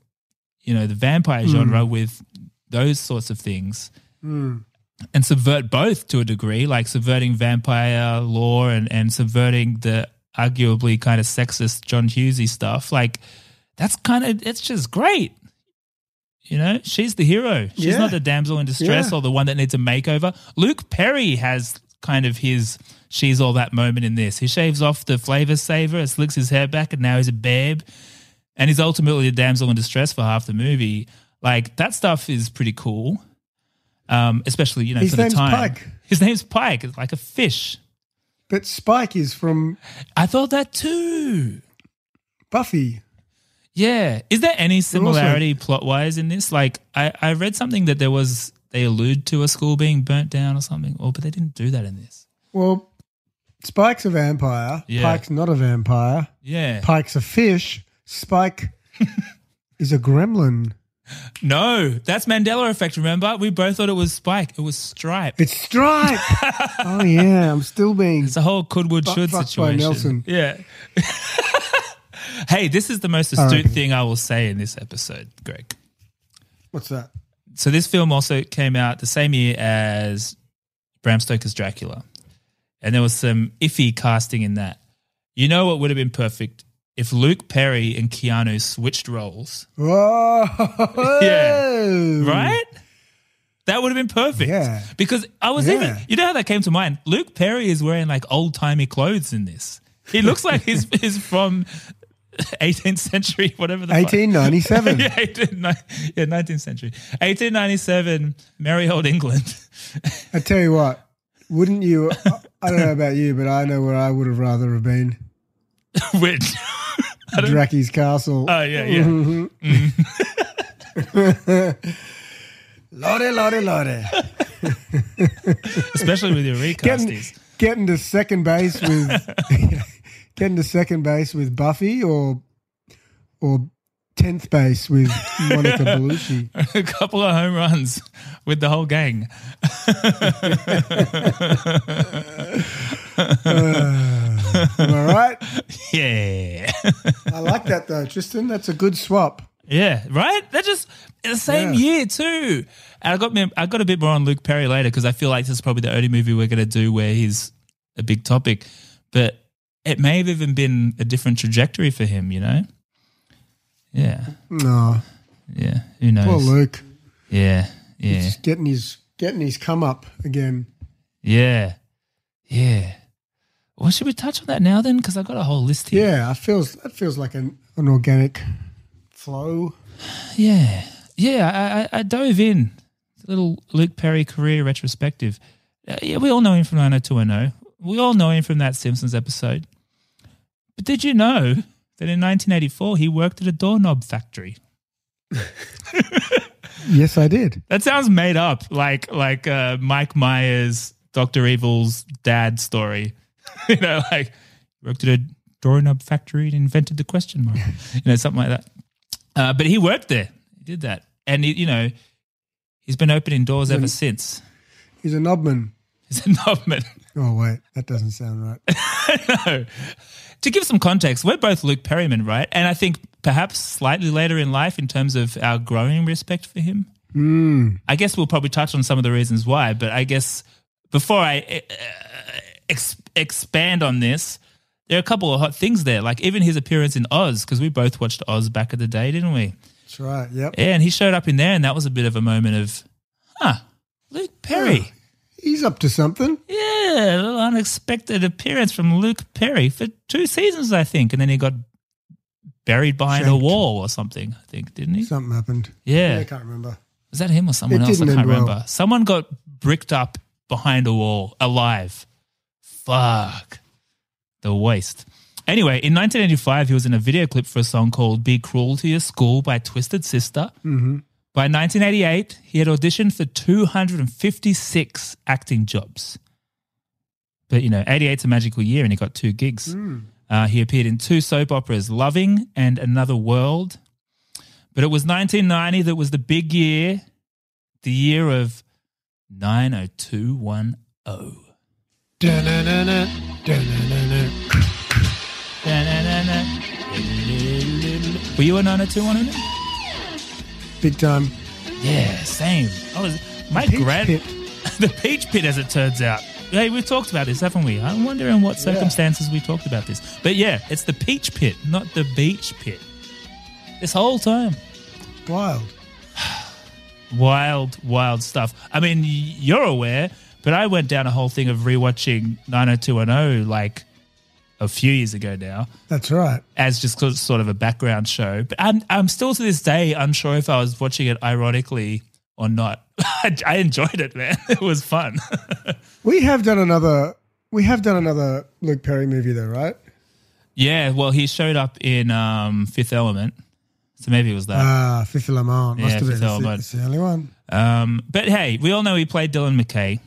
you know, the vampire Mm. genre with those sorts of things Mm. and subvert both to a degree, like subverting vampire lore and, and subverting the arguably kind of sexist John Hughesy stuff. Like that's kind of it's just great. You know, she's the hero. She's Yeah. not the damsel in distress Yeah. or the one that needs a makeover. Luke Perry has kind of his she's all that moment in this. He shaves off the flavor saver, slicks his hair back, and now he's a babe. And he's ultimately a damsel in distress for half the movie. Like that stuff is pretty cool. Um, especially, you know, His for the name's time. Pike. His name's Pike. It's like a fish. But Spike is from I thought that too. Buffy. Yeah. Is there any similarity plot wise in this? Like, I, I read something that there was, they allude to a school being burnt down or something. Oh, but they didn't do that in this. Well, Spike's a vampire. Yeah. Pike's not a vampire. Yeah. Pike's a fish. Spike is a gremlin. No, that's Mandela effect. Remember, we both thought it was Spike. It was Stripe. It's Stripe. oh yeah, I'm still being. It's a whole could would should fucked by situation. Nelson. Yeah. hey, this is the most astute thing I will say in this episode, Greg. What's that? So this film also came out the same year as Bram Stoker's Dracula, and there was some iffy casting in that. You know what would have been perfect if Luke Perry and Keanu switched roles, Whoa. Yeah. right? That would have been perfect. Yeah. Because I was Yeah. even, you know how that came to mind? Luke Perry is wearing like old timey clothes in this. He looks like he's, he's from 18th century, whatever the 1897. yeah, 18, ni- yeah, 19th century. 1897, merry old England. I tell you what, wouldn't you? I don't know about you, but I know where I would have rather have been. Which? Draki's castle. Oh, yeah, yeah. Mhm. Lordy, lordy, lordy. Especially with your Getting, recasties. getting to second base with getting to second base with Buffy or or tenth base with Monica Bellucci. a couple of home runs with the whole gang. Am I right? Yeah. I like that though, Tristan. That's a good swap. Yeah, right. That just the same Yeah. year too. And I got me. I got a bit more on Luke Perry later because I feel like this is probably the only movie we're going to do where he's a big topic. But it may have even been a different trajectory for him. You know. Yeah. No, Yeah. Who knows? poor Luke. Yeah. Yeah. He's getting his getting his come up again. Yeah. Yeah. Well, should we touch on that now then? Because I've got a whole list here. Yeah, I feels that feels like an, an organic flow. Yeah, yeah. I, I, I dove in. A little Luke Perry career retrospective. Uh, yeah, we all know him from 90210. We all know him from that Simpsons episode. But did you know that in 1984 he worked at a doorknob factory? Yes, I did. That sounds made up, like like uh, Mike Myers, Doctor Evil's dad story. you know, like worked at a doorknob factory and invented the question mark. you know, something like that. Uh, but he worked there. He did that, and he, you know, he's been opening doors ever since. He's a knobman. He's a knobman. Oh wait, that doesn't sound right. no. To give some context, we're both Luke Perryman, right? And I think perhaps slightly later in life, in terms of our growing respect for him. Mm. I guess we'll probably touch on some of the reasons why, but I guess before I uh, ex- expand on this, there are a couple of hot things there. Like even his appearance in Oz, because we both watched Oz back in the day, didn't we? That's right. Yep. Yeah, and he showed up in there, and that was a bit of a moment of, huh, Luke Perry. He's up to something. Yeah, a little unexpected appearance from Luke Perry for two seasons, I think, and then he got buried behind a wall or something. I think, didn't he? Something happened. Yeah. I can't remember. Was that him or someone It else? I can't end well. remember. Someone got bricked up behind a wall, alive. Fuck. The waste. Anyway, in 1985, he was in a video clip for a song called Be Cruel to Your School by Twisted Sister. Mm-hmm. By 1988, he had auditioned for 256 acting jobs. But, you know, 88's a magical year and he got two gigs. Uh, he appeared in two soap operas, Loving and Another World. But it was 1990 that was the big year, the year of 90210. Da-na-na-na, da-na-na-na. Were you a 90210? Big time. Yeah, same. I was my Peach grand Pit. the peach pit, as it turns out. Hey, we've talked about this, haven't we? I'm wondering what circumstances we talked about this. But yeah, it's the peach pit, not the beach pit. This whole time. Wild. Wild, wild stuff. I mean, you're aware, but I went down a whole thing of rewatching 90210 like a few years ago now That's right. as just sort of- a background show. But I'm, I'm still to this day unsure if I was watching it ironically or not. I, I enjoyed it, man. It was fun. We have done another. We have done another Luke Perry movie, though, right? yeah, well, he showed up in um, Fifth Element. So maybe it was that. Ah, Fifth Element. Must Yeah, have. Fifth the- Element. It's the only one. Um, but hey, we all know he played Dylan McKay.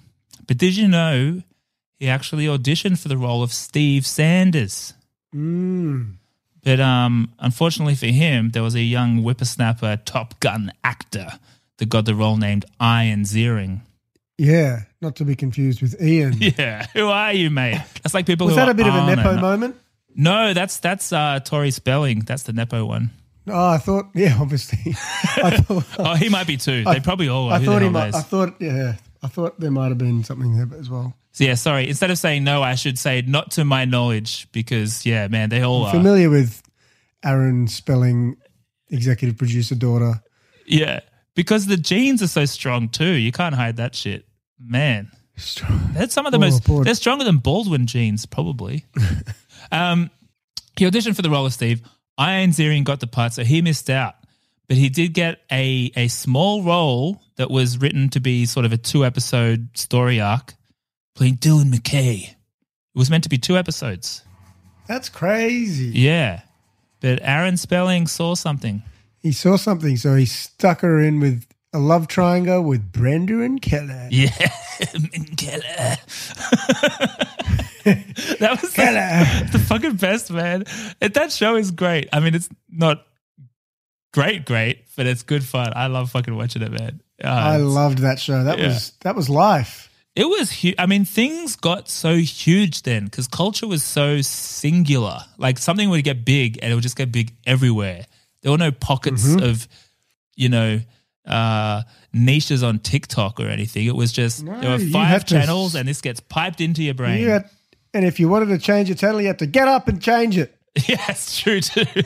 But did you know he actually auditioned for the role of Steve Sanders? Mm. But um, unfortunately for him, there was a young whippersnapper Top Gun actor that got the role named Ian Ziering. Yeah, not to be confused with Ian. Yeah, who are you, mate? That's like people. Was that a bit of a nepo moment? No, that's that's uh, Tori Spelling. That's the nepo one. Oh, I thought. Yeah, obviously. I thought. Oh, he might be too. I- They probably all. Are. I thought he might. I thought. Yeah, I thought there might have been something there as well. So yeah, sorry. Instead of saying no, I should say not to my knowledge because yeah, man, they all I'm are. familiar with Aaron Spelling, executive producer daughter. Yeah, because the genes are so strong too. You can't hide that shit, man. That's some of the most. They're stronger than Baldwin genes, probably. um, he auditioned for the role of Steve. Ian Ziering got the part, so he missed out. But he did get a a small role that was written to be sort of a two episode story arc, playing Dylan McKay. It was meant to be two episodes. That's crazy. Yeah, but Aaron Spelling saw something. He saw something, so he stuck her in with a love triangle with Brenda and Keller. Yeah, and Keller. that was the, the fucking best, man. And that show is great. I mean, it's not great, great, but it's good fun. I love fucking watching it, man. Uh, I loved that show. That Yeah. was that was life. It was huge. I mean, things got so huge then because culture was so singular. Like something would get big and it would just get big everywhere. There were no pockets Mhm. of, you know, uh, niches on TikTok or anything. It was just No, there were five have to channels and this gets piped into your brain. You had, and if you wanted to change it channel, you had to get up and change it. Yeah, it's true too.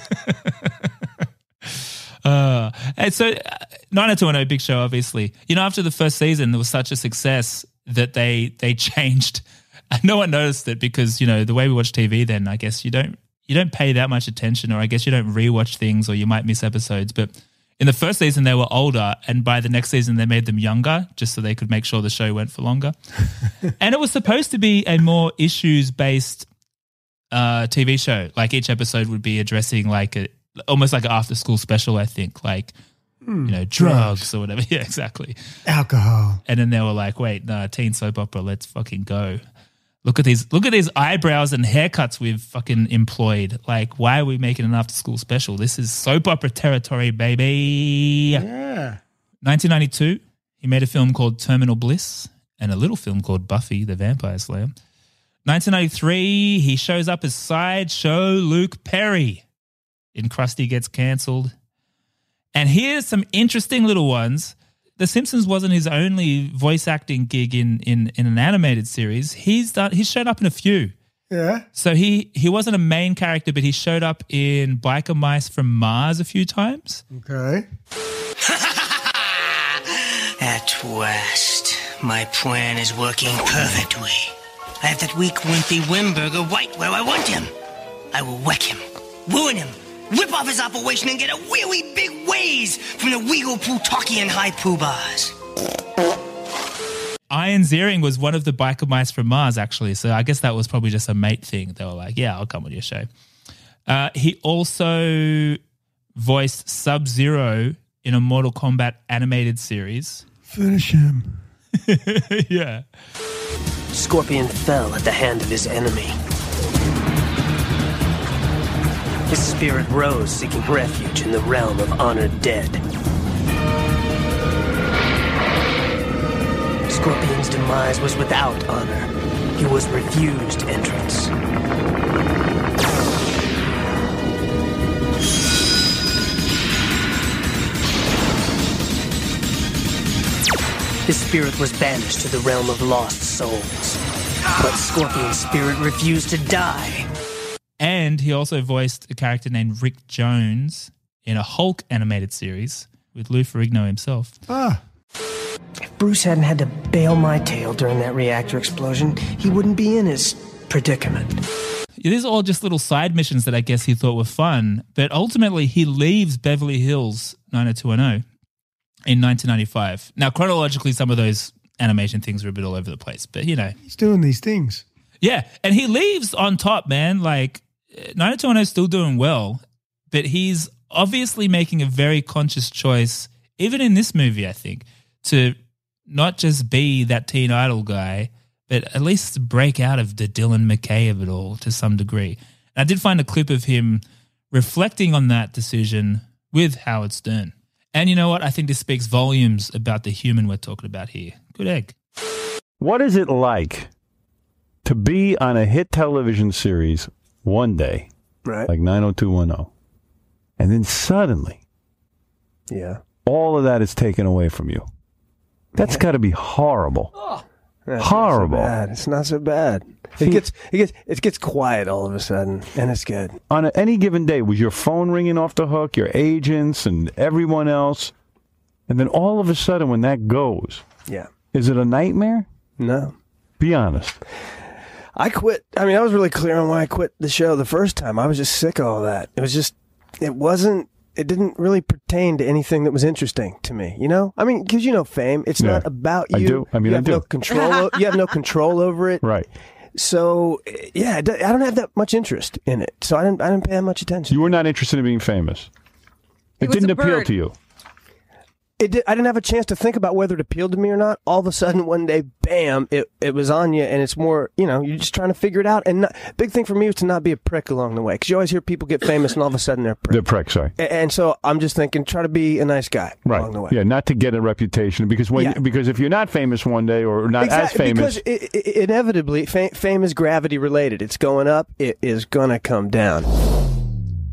uh, and so, uh, 90210, big show, obviously. You know, after the first season, there was such a success that they they changed. And no one noticed it because you know the way we watch TV. Then I guess you don't you don't pay that much attention, or I guess you don't rewatch things, or you might miss episodes. But in the first season, they were older, and by the next season, they made them younger, just so they could make sure the show went for longer. and it was supposed to be a more issues based uh, TV show. Like each episode would be addressing like a almost like an after school special. I think like Hmm. you know drugs, or whatever. Yeah, exactly. Alcohol. And then they were like, "Wait, no, teen soap opera. Let's fucking go." Look at these! Look at these eyebrows and haircuts we've fucking employed. Like, why are we making an after school special? This is soap opera territory, baby. Yeah. 1992, he made a film called Terminal Bliss and a little film called Buffy the Vampire Slayer. 1993, he shows up as sideshow Luke Perry in Krusty Gets Cancelled. And here's some interesting little ones. The Simpsons wasn't his only voice acting gig in in, in an animated series. He's done he's showed up in a few. Yeah. So he he wasn't a main character, but he showed up in Biker Mice from Mars a few times. Okay. At last, my plan is working perfectly. I have that weak, wimpy Limburger right where I want him. I will wreck him, ruin him, rip off his operation, and get a really big ways from the Weagle Plutarkian high poo bars. Ian Ziering was one of the biker mice from Mars, actually. So I guess that was probably just a mate thing. They were like, "Yeah, I'll come on your show." Uh, he also voiced Sub Zero in a Mortal Kombat animated series. Finish him. yeah. Scorpion fell at the hand of his enemy. His spirit rose, seeking refuge in the realm of honored dead. Scorpion's demise was without honor. He was refused entrance. His spirit was banished to the realm of lost souls. But Scorpion's spirit refused to die. And he also voiced a character named Rick Jones in a Hulk animated series with Lou Ferrigno himself. Ah. If Bruce hadn't had to bail my tail during that reactor explosion, he wouldn't be in his predicament. These are all just little side missions that I guess he thought were fun, but ultimately he leaves Beverly Hills 90210 in 1995. Now, chronologically, some of those animation things were a bit all over the place, but you know. He's doing these things. Yeah, and he leaves on top, man. Like, 90210 is still doing well, but he's obviously making a very conscious choice, even in this movie, I think, to not just be that teen idol guy, but at least break out of the Dylan McKay of it all to some degree. And I did find a clip of him reflecting on that decision with Howard Stern. And you know what? I think this speaks volumes about the human we're talking about here. Good egg. What is it like to be on a hit television series one day, right? like 90210, and then suddenly, Yeah. all of that is taken away from you? That's got to be horrible. That's Horrible. Not so. It's not so bad. It gets it gets it gets quiet all of a sudden, and it's good. On a, any given day, was your phone ringing off the hook, your agents and everyone else? And then all of a sudden, when that goes, Yeah. is it a nightmare? No. Be honest. I quit. I mean, I was really clear on why I quit the show the first time. I was just sick of all that. It was just, it wasn't, it didn't really pertain to anything that was interesting to me. You know, I mean, because you know, fame. It's Yeah. not about you. I do. I mean, you I have do. no control. o- you have no control over it. Right. So yeah, I don't have that much interest in it. So I didn't. I didn't pay that much attention. You were not interested in being famous. It, was didn't appeal to you. It did, I didn't have a chance to think about whether it appealed to me or not. All of a sudden, one day, bam! It it was on you, and it's more. You know, you're just trying to figure it out. And not, big thing for me was to not be a prick along the way, because you always hear people get famous, and all of a sudden they're a prick. The prick, sorry. A- And so I'm just thinking, try to be a nice guy Right. along the way. Yeah, not to get a reputation because when Yeah. because if you're not famous one day or not as famous, because i i inevitably, fa- fame is gravity related. It's going up. It is gonna come down.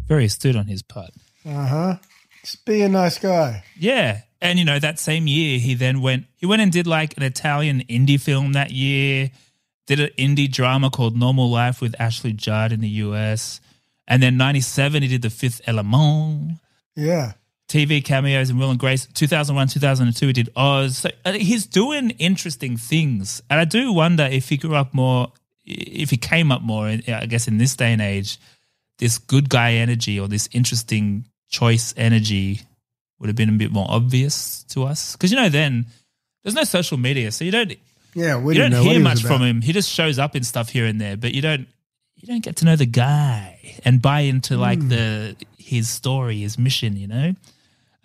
Very astute on his part. Uh huh. Just be a nice guy. Yeah. And you know, that same year he then went he went and did like an Italian indie film that year, did an indie drama called Normal Life with Ashley Judd in the US. And then 97 he did The Fifth Element. Yeah. TV cameos in Will and Grace. 2001, 2002 he did Oz. So uh, he's doing interesting things. And I do wonder if he grew up more if he came up more I guess in this day and age this good guy energy or this interesting choice energy would have been a bit more obvious to us because you know then there's no social media so you don't Yeah, we you don't know hear he much from him he just shows up in stuff here and there but you don't you don't get to know the guy and buy into like Hmm. the his story his mission you know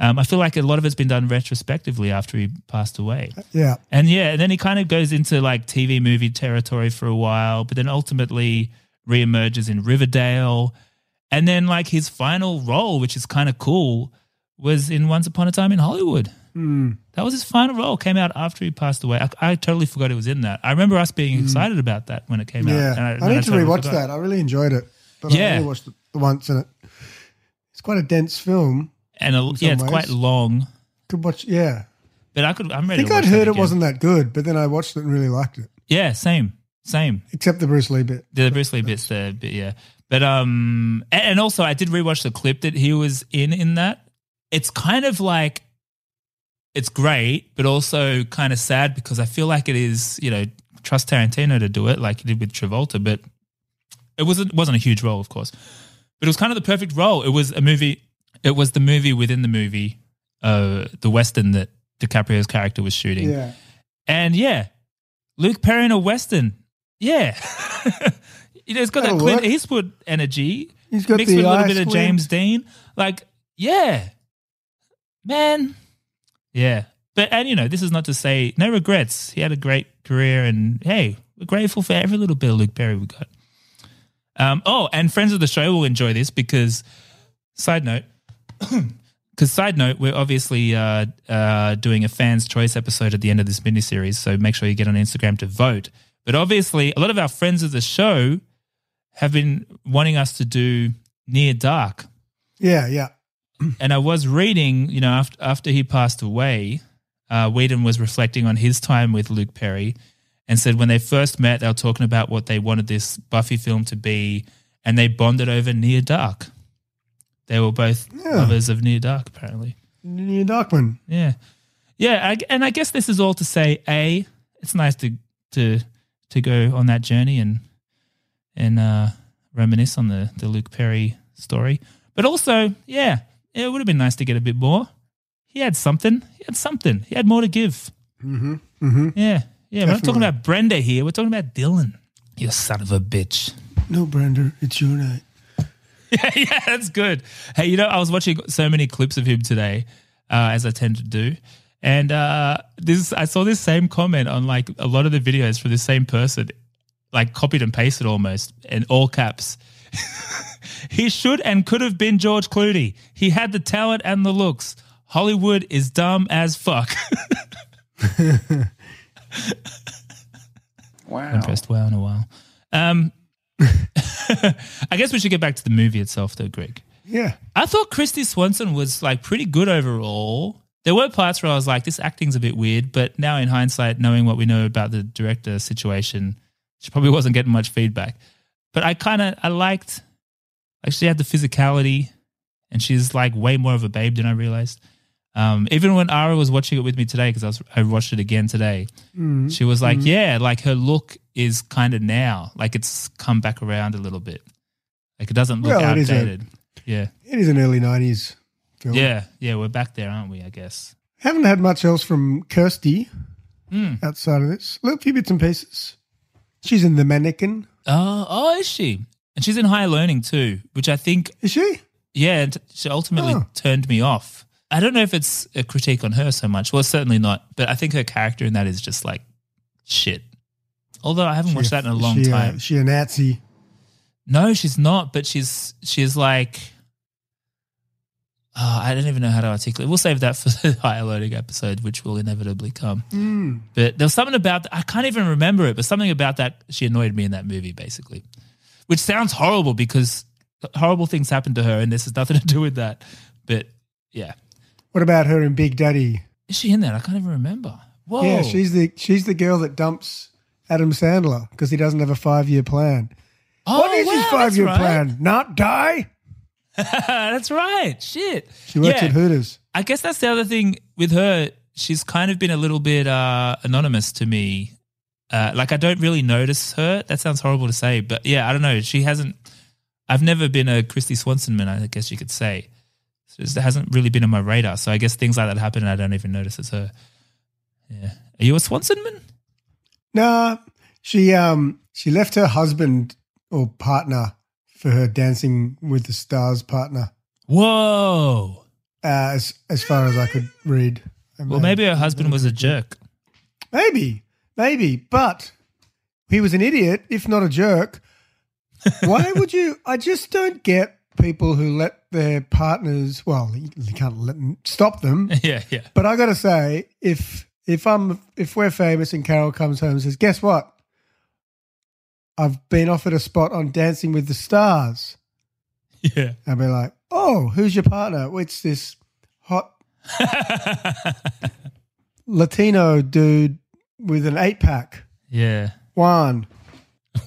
um, I feel like a lot of it's been done retrospectively after he passed away. Yeah. And yeah, and then he kind of goes into like TV movie territory for a while, but then ultimately reemerges in Riverdale. And then like his final role, which is kind of cool, was in Once Upon a Time in Hollywood. Mm. That was his final role. Came out after he passed away. I, I totally forgot it was in that. I remember us being excited about that when it came out. Mm. Yeah, and I, and need to totally rewatch forgot. that. I really enjoyed it. But Yeah. I only watched it once, and it, it's quite a dense film. And a, yeah, it's quite long. Could watch, yeah. But I could. I'm I ready. think to I'd heard it wasn't that good, but then I watched it and really liked it, Yeah, same, same. except the Bruce Lee bit. The Bruce Lee bits there, but yeah. But um, and also I did rewatch the clip that he was in in that. It's kind of like, it's great, but also kind of sad because I feel like it is you know trust Tarantino to do it like he did with Travolta, but it wasn't wasn't a huge role, of course, but it was kind of the perfect role. It was a movie. It was the movie within the movie, uh, the western that DiCaprio's character was shooting. Yeah. And yeah, Luke Perry in a western. Yeah. you know, it's got That'll that Clint work. Eastwood energy. He's got mixed with a little bit of. James Dean. Like, yeah. Man. Yeah. But and you know, this is not to say no regrets. He had a great career and hey, we're grateful for every little bit of Luke Perry we got. Um, oh, and friends of the show will enjoy this because side note, because side note, we're obviously uh, uh, doing a fans' choice episode at the end of this mini series, so make sure you get on Instagram to vote. But obviously, a lot of our friends of the show have been wanting us to do Near Dark, Yeah, yeah. and I was reading, you know, after after he passed away, uh, Whedon was reflecting on his time with Luke Perry, and said when they first met, they were talking about what they wanted this Buffy film to be, and they bonded over Near Dark. They were both Yeah. lovers of Near Dark, apparently. Neil Darkman. Yeah, yeah, I, and I guess this is all to say, a, it's nice to to to go on that journey and and uh, reminisce on the the Luke Perry story, but also, yeah, it would have been nice to get a bit more. He had something. He had something. He had more to give. Mm-hmm. Mm-hmm. Yeah, yeah. We're not talking about Brenda here. We're talking about Dylan. You son of a bitch. No, Brenda, it's your night. yeah, yeah, that's good. Hey, you know, I was watching so many clips of him today, uh, as I tend to do, and uh, this I saw this same comment on like a lot of the videos from the same person, like copied and pasted almost in all caps. he should and could have been George Clooney. He had the talent and the looks. Hollywood is dumb as fuck. Wow. Pressed wow in a while. Um, I guess we should get back to the movie itself, though, Greg. Yeah. I thought Kristy Swanson was like pretty good overall. There were parts where I was like, this acting's a bit weird, but now in hindsight, knowing what we know about the director situation, she probably wasn't getting much feedback. But I kind of I liked like she had the physicality, and she's like way more of a babe than I realized. Um, even when Ara was watching it with me today, because I I watched it again today, Mhm. she was like, Mhm. "Yeah, like her look is kind of now, like it's come back around a little bit. Like it doesn't look Well, it is a- outdated." yeah, It is an early 90s film. yeah, yeah. We're back there, aren't we? I guess. Haven't had much else from Kirsty Hmm. outside of this. A little few bits and pieces. She's in The Mannequin. Oh, oh, is she? And she's in higher learning too, which I think is she. Yeah, and she ultimately Oh. turned me off. I don't know if it's a critique on her so much. Well, certainly not. But I think her character in that is just like shit. Although I haven't She watched a- that in a long she a- time. she a Nazi. No, she's not. But she's she's like. Oh, I don't even know how to articulate. We'll save that for the higher learning episode, which will inevitably come. Mm. But there was something about I can't even remember it, but something about that she annoyed me in that movie, basically. Which sounds horrible because horrible things happened to her, and this has nothing to do with that. But yeah, What about her in Big Daddy? is she in that? I can't even remember. Whoa, Yeah, she's the she's the girl that dumps Adam Sandler because he doesn't have a five year plan. Oh, what is his wow, that's five year right. plan? Not die. that's right. Shit. She works Yeah. at Hooters. I guess that's the other thing with her. She's kind of been a little bit uh, anonymous to me. Uh, like I don't really notice her. That sounds horrible to say, but yeah, I don't know. She hasn't. I've never been a Kristy Swanson man. I guess you could say. So it hasn't really been on my radar. So I guess things like that happen, and I don't even notice it's her. Yeah. Are you a Swanson man? Nah, she um she left her husband or partner for her Dancing with the Stars partner. Whoa. Uh, as as far as I could read. I Well, maybe her husband was a jerk. Maybe, maybe, but he was an idiot, if not a jerk. Why would you? I just don't get people who let their partners. Well, you you can't let them stop them. yeah, yeah. But I got to say, if if I'm if we're famous and Carol comes home and says, "Guess what? I've been offered a spot on Dancing with the Stars," Yeah. I'd be like, "Oh, who's your partner? Well, It's this hot Latino dude with an eight pack, Yeah. Juan."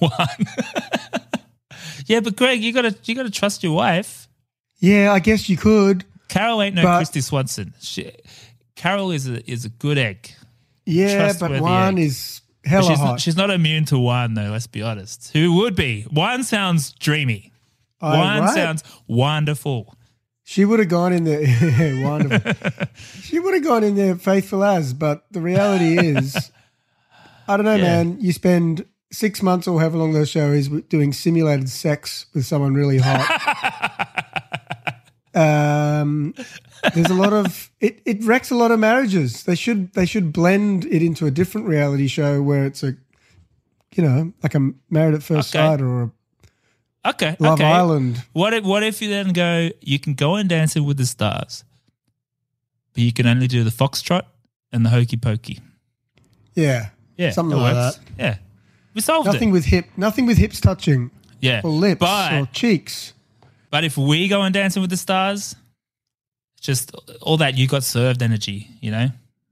Yeah, but Greg, you gotta you gotta trust your wife. Yeah, I guess you could. Carol ain't no But- Kristy Swanson. She, Carol is a is a good egg. Yeah, but Juan egg. is But hella she's hot. Not, she's not immune to wine though. Let's be honest. Who would be? Wine sounds dreamy. Oh, wine right. sounds wonderful. She would have gone in there. wonderful. she would have gone in there faithful as, but the reality is, I don't know, Yeah. man. You spend six months or however long those show is doing simulated sex with someone really hot. um, there's a lot of it. It wrecks a lot of marriages. They should they should blend it into a different reality show where it's a, you know, like a Married at First Okay. Sight or a Okay. Love okay. Island. What if what if you then go? You can go and dancing with the stars, but you can only do the foxtrot and the hokey pokey. yeah, Yeah, something like works. that. Yeah, we solved Nothing it. with hip, nothing with hips touching. Yeah, or lips but or cheeks. but if we go and dancing with the stars, it's just all that you got served energy. You know,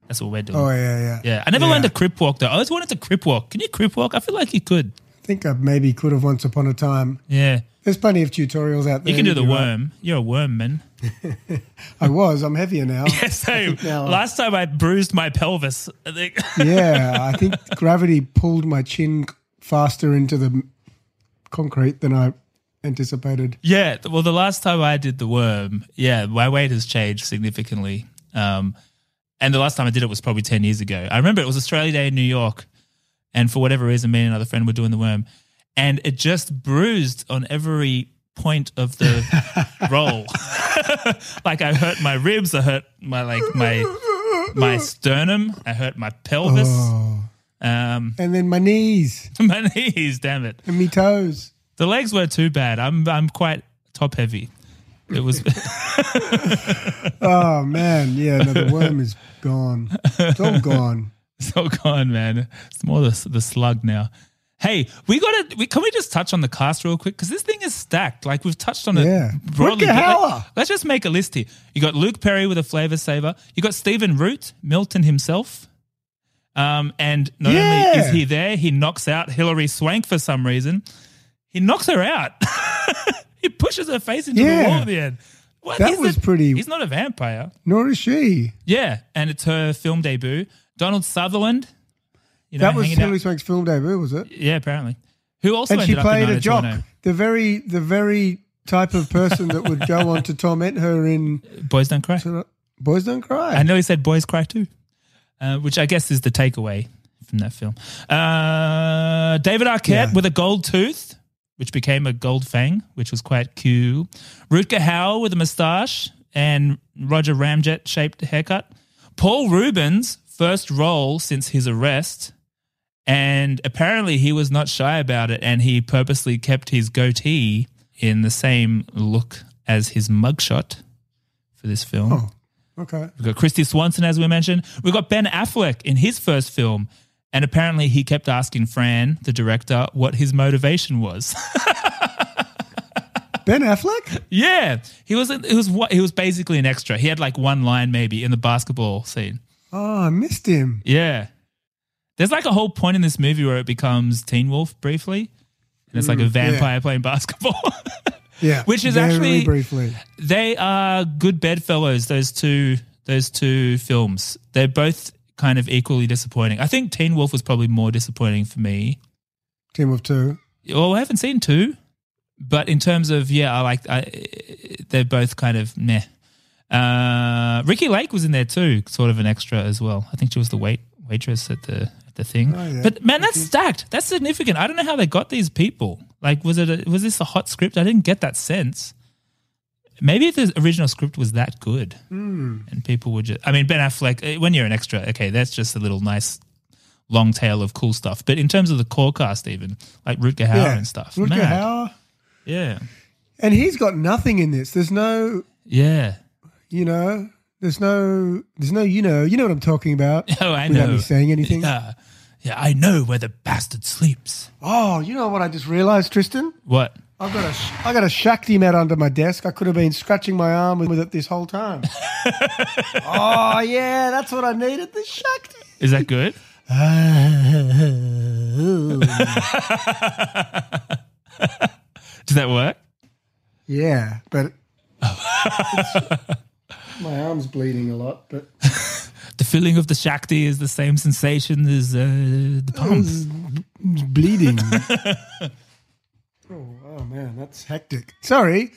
that's what we're doing. Oh yeah, yeah. Yeah, I never learned to crip walk though. I always wanted to crip walk. Can you crip walk? I feel like you could. I think I maybe could have once upon a time. Yeah, There's plenty of tutorials out there. you can do the you're right. worm. You're a worm, man. I was. I'm heavier now. Yeah, same. Now- Last time I bruised my pelvis. I think. yeah, I think gravity pulled my chin faster into the concrete than I anticipated. Yeah, well, the last time I did the worm, yeah, my weight has changed significantly. Um, and the last time I did it was probably 10 years ago. I remember it was Australia Day in New York. And for whatever reason, me and another friend were doing the worm. And it just bruised on every point of the roll. like I hurt my ribs, I hurt my like my my sternum, I hurt my pelvis. Oh. Um, And then my knees my knees, damn it. and me toes. The legs were too bad. I'm I'm quite top heavy. It was Oh man, yeah. No, the worm is gone. It's all gone. so gone, man. It's more the the slug now. Hey, we got to. We, can we just touch on the cast real quick because this thing is stacked. Like we've touched on Yeah. it broadly. Rutger. Let, let's just make a list here. You got Luke Perry with a flavor saver. You got Stephen Root, Milton himself. Um, and not only is he there, he knocks out Hilary Swank for some reason. He knocks her out. he pushes her face into the wall at the end. What? That He's was a- pretty- He's not a vampire. Nor is she. Yeah, and it's her film debut. Donald Sutherland. You know, that was Hilary Swank's film debut, was it? Yeah, apparently. Who also and she ended up in played a jock. The very, the very type of person that would go on to torment her in Boys Don't Cry. Boys Don't Cry. I know he said Boys Cry too, uh, which I guess is the takeaway from that film. Uh, David Arquette Yeah. with a gold tooth, which became a gold fang, which was quite cool. Rutger Hauer with a moustache and Roger Ramjet shaped haircut. Paul Reubens, first role since his arrest. And apparently he was not shy about it and he purposely kept his goatee in the same look as his mugshot for this film. Oh, okay. We've got Kristy Swanson, as we mentioned. We've got Ben Affleck in his first film. And apparently he kept asking Fran, the director, what his motivation was. Ben Affleck? yeah. He was he was he was basically an extra. He had like one line maybe in the basketball scene. Oh, I missed him. Yeah. There's like a whole point in this movie where it becomes Teen Wolf briefly. And it's like a Mm, vampire yeah. playing basketball. Yeah. Which is very actually- briefly. they are good bedfellows, those two those two films. They're both kind of equally disappointing. I think Teen Wolf was probably more disappointing for me. Team of two. Well, I haven't seen two, but in terms of yeah, I like I, they're both kind of meh. Uh, Ricki Lake was in there too, sort of an extra as well. I think she was the wait waitress at the the thing. Oh, yeah. But man, that's stacked. That's significant. I don't know how they got these people. Like, was it a, was this a hot script? I didn't get that sense. Maybe the original script was that good, Hmm. and people would just. I mean, Ben Affleck. eh, When you're an extra, okay, that's just a little nice long tail of cool stuff. But in terms of the core cast, even like Rutger Hauer Yeah. and stuff, Rutger mad. Hauer. Yeah. And he's got nothing in this. There's no, Yeah. you know, there's no, there's no, you know, you know what I'm talking about. Oh, I without know. me saying anything. Yeah. Yeah, I know where the bastard sleeps. Oh, you know what I just realised, Tristan? What? I've got a, I got a Shakti mat under my desk. I could have been scratching my arm with, with it this whole time. oh yeah, that's what I needed. The Shakti. Is that good? Does that work? yeah, but my arm's bleeding a lot. But The feeling of the Shakti is the same sensation as uh, the pumps. it's bleeding. oh, oh man, that's hectic. Sorry,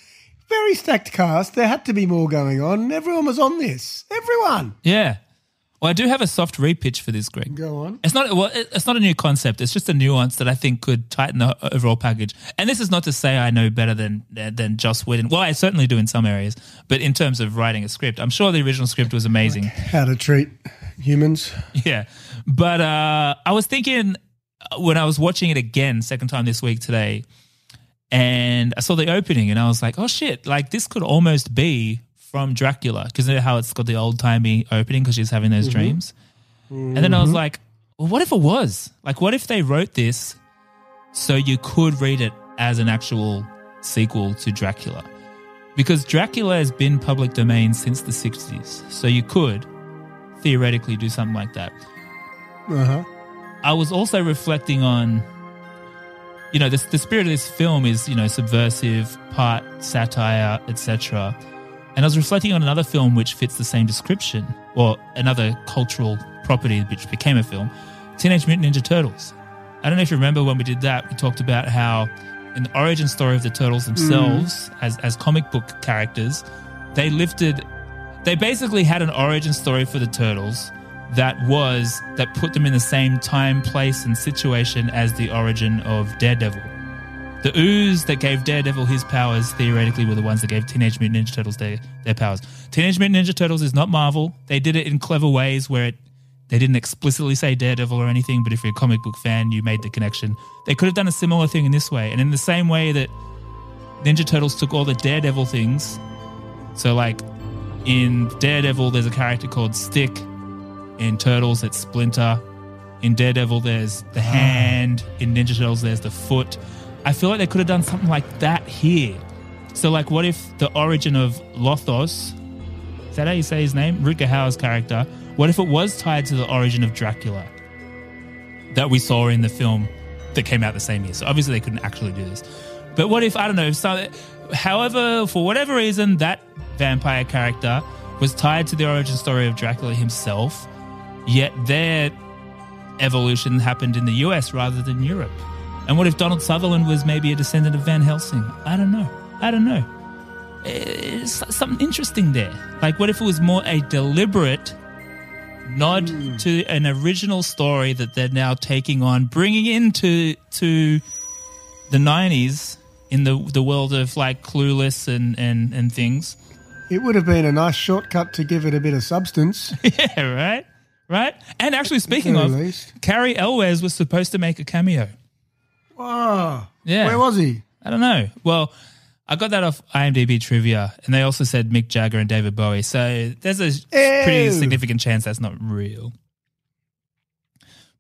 very stacked cast. There had to be more going on. Everyone was on this. Everyone. Yeah. Well, I do have a soft repitch for this, Greg. Go on. It's not well. It's not a new concept. It's just a nuance that I think could tighten the overall package. And this is not to say I know better than than Joss Whedon. Well, I certainly do in some areas, but in terms of writing a script, I'm sure the original script was amazing. How to treat humans. Yeah. But uh, I was thinking uh, when I was watching it again, second time this week today, and I saw the opening and I was like, oh shit, like this could almost be from Dracula because you know how it's got the old timey opening because she's having those Mhm. dreams. And then I was like, well, what if it was? Like, what if they wrote this so you could read it as an actual sequel to Dracula? Because Dracula has been public domain since the 60s. So you could theoretically do something like that. Uh huh. I was also reflecting on, you know, the, the spirit of this film is, you know, subversive, part satire, etc. And I was reflecting on another film which fits the same description, or another cultural property which became a film Teenage Mutant Ninja Turtles. I don't know if you remember when we did that, we talked about how in the origin story of the Turtles mm. themselves, as, as comic book characters, they lifted, they basically had an origin story for the Turtles that was, that put them in the same time, place, and situation as the origin of Daredevil. The ooze that gave Daredevil his powers theoretically were the ones that gave Teenage Mutant Ninja Turtles their, their powers. Teenage Mutant Ninja Turtles is not Marvel. They did it in clever ways where it they didn't explicitly say Daredevil or anything, but if you're a comic book fan, you made the connection. They could have done a similar thing in this way. And in the same way that Ninja Turtles took all the Daredevil things. So like in Daredevil there's a character called Stick. In Turtles it's Splinter. In Daredevil there's the ah. hand. In Ninja Turtles there's the foot. I feel like they could have done something like that here. So, like, what if the origin of Lothos, is that how you say his name? Rutger Hauer's character, what if it was tied to the origin of Dracula that we saw in the film that came out the same year? So, obviously, they couldn't actually do this. But what if, I don't know, however, for whatever reason, that vampire character was tied to the origin story of Dracula himself, yet their evolution happened in the US rather than Europe? And what if Donald Sutherland was maybe a descendant of Van Helsing? I don't know. I don't know. Eh, it's something interesting there. Like, what if it was more a deliberate nod hmm. to an original story that they're now taking on, bringing into to the '90s in the the world of like Clueless and and and things. It would have been a nice shortcut to give it a bit of substance. yeah, right, right. And actually, speaking of, least. Cary Elwes was supposed to make a cameo. Wow. Yeah. Where was he? I don't know. Well, I got that off IMDb trivia, and they also said Mick Jagger and David Bowie. So there's a pretty significant chance that's not real.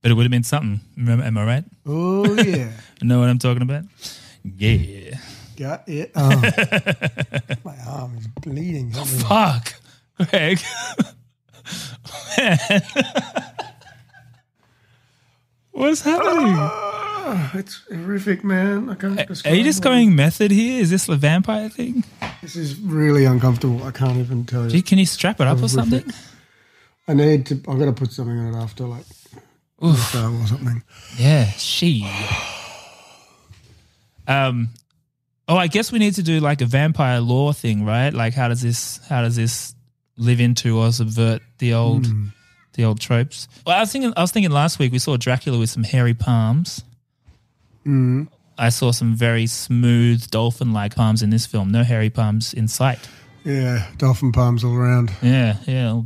But it would have been something. Remember, am I right? Oh yeah. know what I'm talking about? Yeah. Got it. Oh. My arm is bleeding. Me. Fuck, Greg. What's happening? Ah. Ah, it's horrific, man. I can't Are you just going method here? Is this the vampire thing? This is really uncomfortable. I can't even tell you. Gee, can you strap it up or something? I need to. I've got to put something on it after, like Oof. or something. Yeah, she. Um, oh, I guess we need to do like a vampire lore thing, right? Like, how does this how does this live into or subvert the old Hmm. the old tropes? Well, I was thinking I was thinking last week we saw Dracula with some hairy palms. Mm. I saw some very smooth dolphin like palms in this film. No hairy palms in sight. Yeah, dolphin palms all around. Yeah, yeah.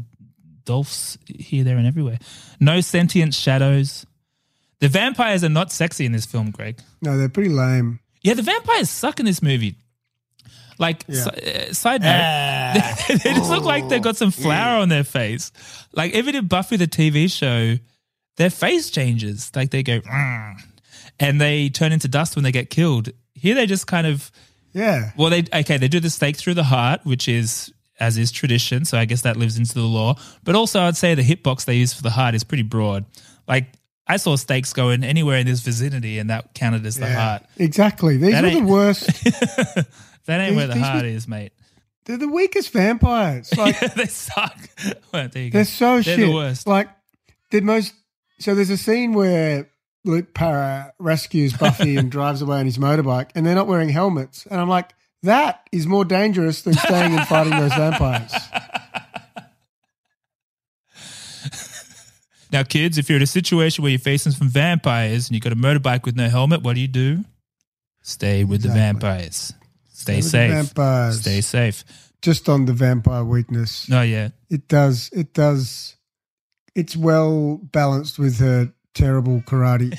Dolphs here, there, and everywhere. No sentient shadows. The vampires are not sexy in this film, Greg. No, they're pretty lame. Yeah, the vampires suck in this movie. Like, Yeah. si- uh, side note, they just look like they've got some flour on their face. Like, even in Buffy the TV show, their face changes. Like, they go, "Mm," and they turn into dust when they get killed. Here, they just kind of, Yeah. well, they, okay, they do the stake through the heart, which is, as is tradition. So I guess that lives into the lore. But also, I'd say the hitbox they use for the heart is pretty broad. Like, I saw stakes going anywhere in this vicinity, and that counted as the Yeah. heart. Exactly. These That are the worst. That ain't These- where the heart were- is, mate. They're the weakest vampires. Like they suck. Well, there you go. they're so They're shit. the worst. Like the most. So there's a scene where Luke Perry rescues Buffy and drives away on his motorbike, and they're not wearing helmets. And I'm like, that is more dangerous than staying and fighting those vampires. Now, kids, if you're in a situation where you're facing some vampires and you've got a motorbike with no helmet, what do you do? Stay with the vampires. Stay Stay safe. vampires. Stay safe. Just on the vampire weakness. Oh yeah. It does. It does. It's well balanced with her terrible karate.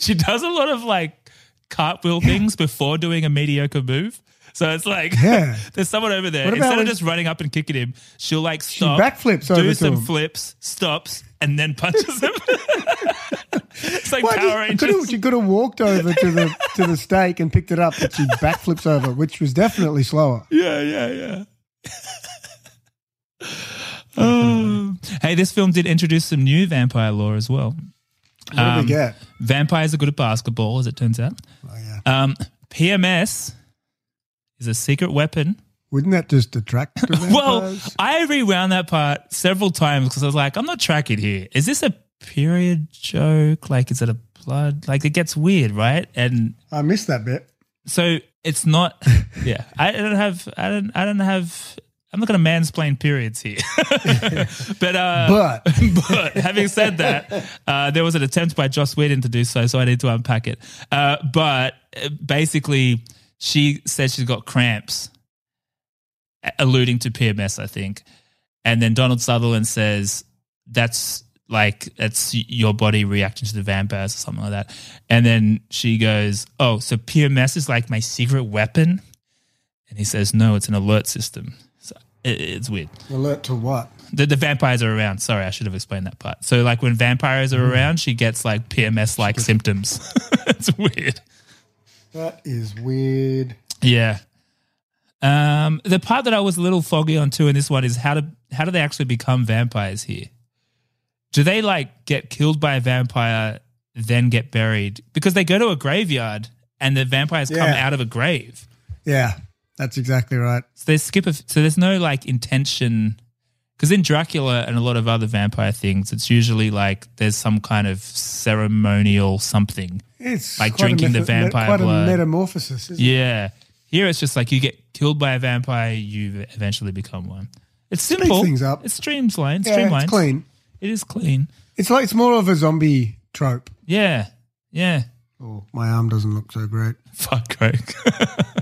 she does a lot of like cartwheel things before doing a mediocre move. So it's like, Yeah. there's someone over there. Instead of just running up and kicking him, she'll like stop, backflips do some him. flips, stops, and then punches him. it's like Why Power Rangers. could have- she could have walked over to the to the stake and picked it up, but she backflips over, which was definitely slower. Yeah, yeah, yeah. Oh. Hey, this film did introduce some new vampire lore as well. What did we get? Vampires are good at basketball, as it turns out. Oh, yeah. Um, PMS is a secret weapon. Wouldn't that just detract? Well, I rewound that part several times because I was like, I'm not tracking here. Is this a period joke? Like, is it a blood? Like, it gets weird, right? And I missed that bit. so it's not. yeah, I don't have. I don't. I don't have. I'm not going to mansplain periods here. but uh, But. but having said that, uh, there was an attempt by Joss Whedon to do so, so I need to unpack it. Uh, but uh, basically, she said she's got cramps, alluding to PMS, I think. And then Donald Sutherland says that's like that's your body reacting to the vampires or something like that. And then she goes, "Oh, so PMS is like my secret weapon?" And he says, "No, it's an alert system." It, it's weird. Alert to what? The, the vampires are around. Sorry, I should have explained that part. So, like when vampires are around, she gets like PMS like symptoms. it's weird. That is weird. Yeah. Um, the part that I was a little foggy on too in this one is how do how do they actually become vampires here? Do they like get killed by a vampire, then get buried? Because they go to a graveyard and the vampires come out of a grave. Yeah, that's exactly right. So they skip a, so there's no like intention because in Dracula and a lot of other vampire things, it's usually like there's some kind of ceremonial something. It's like drinking the vampire quite blood. a metamorphosis, isn't it? yeah. Here it's just like you get killed by a vampire, you eventually become one. It's simple. things up. It's streamlined. Yeah, streamlined. it's clean. It is clean. It's like it's more of a zombie trope. Yeah. Yeah. Oh, my arm doesn't look so great. Fuck Craig.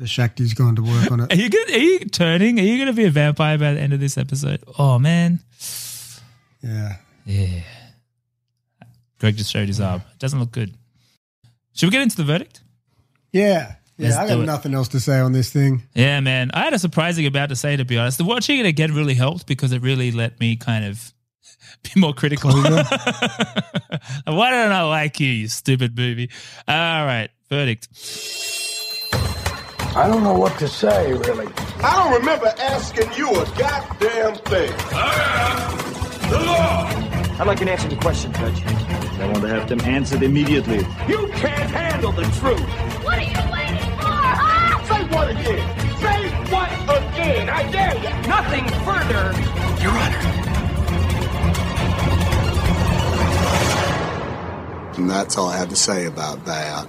The Shakti's gone to work on it. Are you good? Are you turning? Are you going to be a vampire by the end of this episode? Oh man. Yeah. Yeah. Greg just showed his arm. It doesn't look good. Should we get into the verdict? Yeah. Yeah, Let's I got nothing else to say on this thing. Yeah, man. I had a surprising amount to say, to be honest. The watching it again really helped because it really let me kind of be more critical. Oh, Why don't I like you, you stupid movie? All right, verdict. I don't know what to say, really. I don't remember asking you a goddamn thing. I am the law. I'd like an answer to the question, Judge. I want to have them answered immediately. You can't handle the truth. What are you waiting for, huh? Say what again? Say what again? I dare you. Nothing further, Your Honor. And that's all I have to say about that.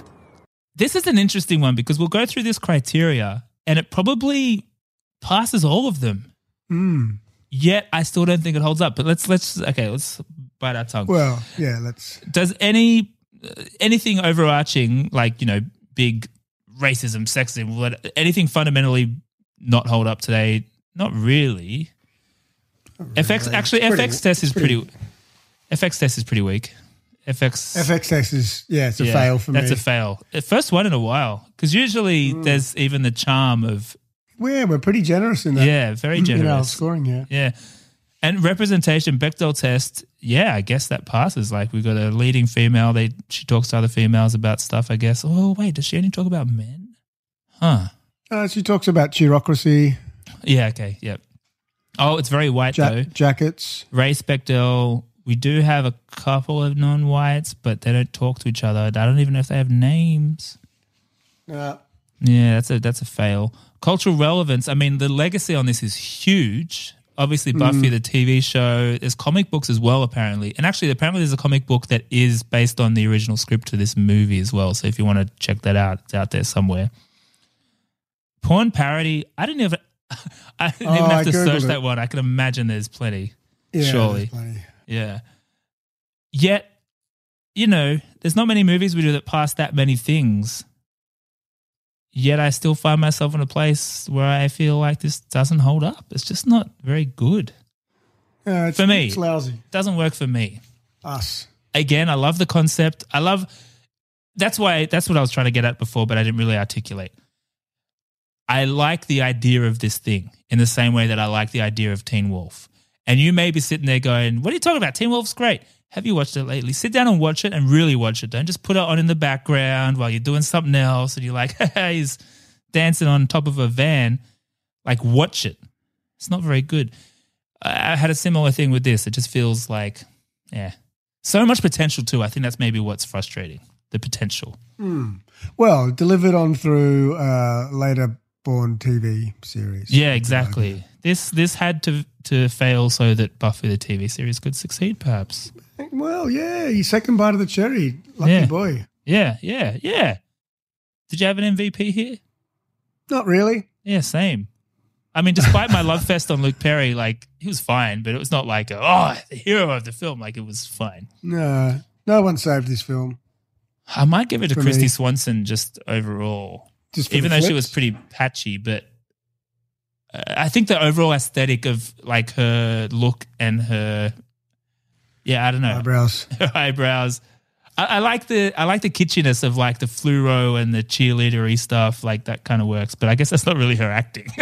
This is an interesting one because we'll go through this criteria and it probably passes all of them. Hmm. Yet I still don't think it holds up. But let's let's okay, let's bite our tongue. Well, yeah, let's. does any anything overarching like you know big racism sexism anything fundamentally not hold up today not really fx actually It's pretty- fx test is pretty- pretty, fx test is pretty weak FX. FXX is yeah, it's a yeah, fail for That's me. That's a fail. First one in a while. Because usually Mm. there's even the charm of yeah, we're pretty generous in that. Yeah, very in our generous. scoring. Yeah, Yeah. And representation, Bechdel test, yeah, I guess that passes. Like we've got a leading female. They she talks to other females about stuff, I guess. Oh wait, does she only talk about men? Huh. uh, she talks about bureaucracy, Yeah, okay, yep. Oh, it's very white ja- though. jackets. Race Bechdel, we do have a couple of non whites, but they don't talk to each other. I don't even know if they have names. Uh, Yeah, that's a that's a fail. Cultural relevance. I mean, the legacy on this is huge. Obviously, Buffy Mm. the TV show. There's comic books as well, apparently, and actually, apparently, there's a comic book that is based on the original script to this movie as well. So if you want to check that out, it's out there somewhere. Porn parody. I didn't even. I didn't Oh, even have I to Googled search it. that one. I can imagine there's plenty. Yeah, surely. there's plenty. Yeah. Yet, you know, there's not many movies we do that pass that many things. Yet I still find myself in a place where I feel like this doesn't hold up. It's just not very good. Yeah, it's, For me. it's lousy. doesn't work for me. Us. Again, I love the concept. I love that's why that's what I was trying to get at before, but I didn't really articulate. I like the idea of this thing in the same way that I like the idea of Teen Wolf. And you may be sitting there going, What are you talking about? Teen Wolf's great. Have you watched it lately? Sit down and watch it and really watch it. Don't just put it on in the background while you're doing something else and you're like, hey, he's dancing on top of a van. Like, watch it. It's not very good. I had a similar thing with this. It just feels like, yeah, so much potential too. I think that's maybe what's frustrating the potential. Hmm. Well, delivered on through uh, later born TV series. Yeah, exactly. This this had to to fail so that Buffy the TV series could succeed, perhaps. Well, yeah, your second bite of the cherry. Lucky Yeah. boy. Yeah, yeah, yeah. Did you have an MVP here? Not really. Yeah, same. I mean, despite my love fest on Luke Perry, like he was fine, but it was not like a, oh the hero of the film. Like it was fine. No, no one saved this film. I might give it to Kristy me. Swanson just overall, Just even though she was pretty patchy. But I think the overall aesthetic of like her look and her, yeah, I don't know, Eyebrows. her eyebrows. I, I like the I like the kitschiness of like the fluoro and the cheerleadery stuff. Like that kind of works, but I guess that's not really her acting.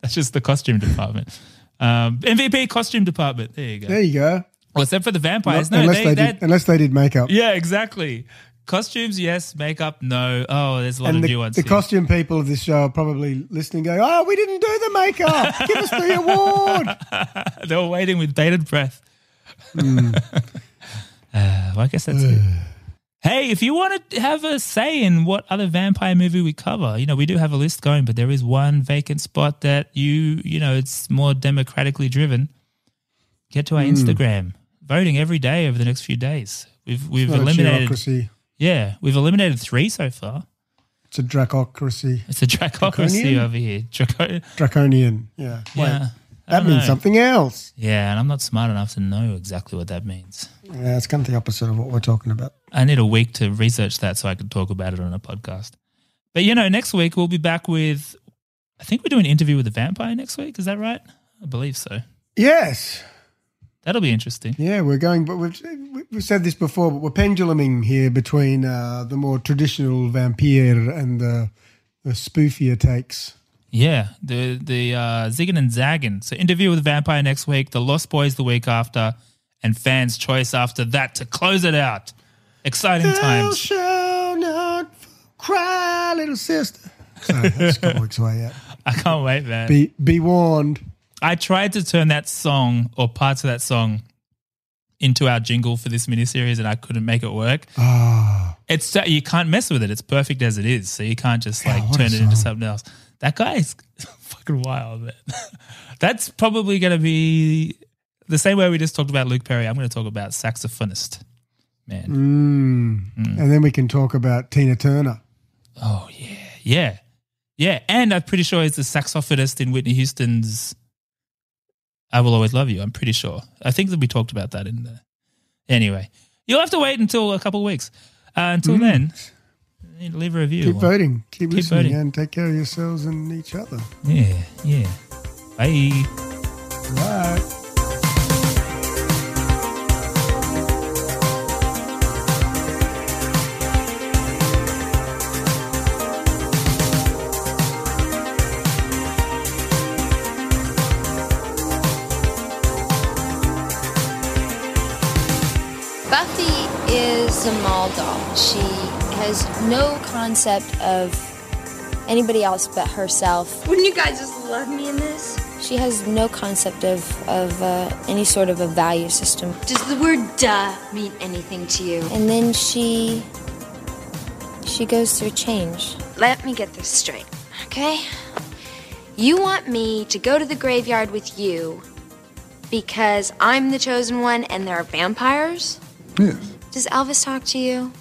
that's just the costume department. Um, MVP costume department. There you go. There you go. Well, except for the vampires, Not- no, unless they, they, that- did, unless they did makeup. yeah, exactly. Costumes, yes. Makeup, no. Oh, there's a lot and of the, nuance. the here. costume people of this show are probably listening, going, "Oh, we didn't do the makeup. Give us the award." they were waiting with bated breath. Hmm. Uh, well, I guess that's it. Hey, if you want to have a say in what other vampire movie we cover, you know, we do have a list going, but there is one vacant spot that you, you know, it's more democratically driven. Get to our Hmm. Instagram, voting every day over the next few days. We've we've eliminated. Yeah, we've eliminated three so far. It's a dracocracy. It's a dracocracy Draconian? over here. Draco- Draconian. Yeah. Wait, Yeah, I that don't means know. something else. Yeah, and I'm not smart enough to know exactly what that means. Yeah, it's kind of the opposite of what we're talking about. I need a week to research that so I can talk about it on a podcast. But you know, next week we'll be back with. I think we're doing an interview with the vampire next week. Is that right? I believe so. Yes. That'll be interesting. Yeah, we're going, but we've, we've said this before, but we're penduluming here between uh, the more traditional vampire and the, the spoofier takes. Yeah, the the uh, zigging and zagging. So interview with vampire next week. The Lost Boys the week after, and fans' choice after that to close it out. Exciting Thou times. shalt not cry, little sister. Sorry, that's a couple weeks away yet. I can't wait, man. Be be warned. I tried to turn that song or parts of that song into our jingle for this miniseries, and I couldn't make it work. Ah, It's you can't mess with it. It's perfect as it is, so you can't just like a turn it into something else. That guy is fucking wild, man. That's probably going to be the same way we just talked about Luke Perry. I'm going to talk about saxophonist, man. mm. and then we can talk about Tina Turner. Oh yeah, yeah, yeah. And I'm pretty sure he's the saxophonist in Whitney Houston's "I Will Always Love You." I'm pretty sure. I think that we talked about that in the. Anyway, you'll have to wait until a couple of weeks. Uh, until Mm. then, you need to leave a review. Keep voting, keep, Keep listening, voting. and take care of yourselves and each other. Yeah, yeah. Bye. Bye. Is a mall doll. She has no concept of anybody else but herself. Wouldn't you guys just love me in this? She has no concept of, of uh, any sort of a value system. Does the word duh mean anything to you? And then she. she goes through change. Let me get this straight, okay? You want me to go to the graveyard with you because I'm the chosen one and there are vampires? Yes. Does Elvis talk to you?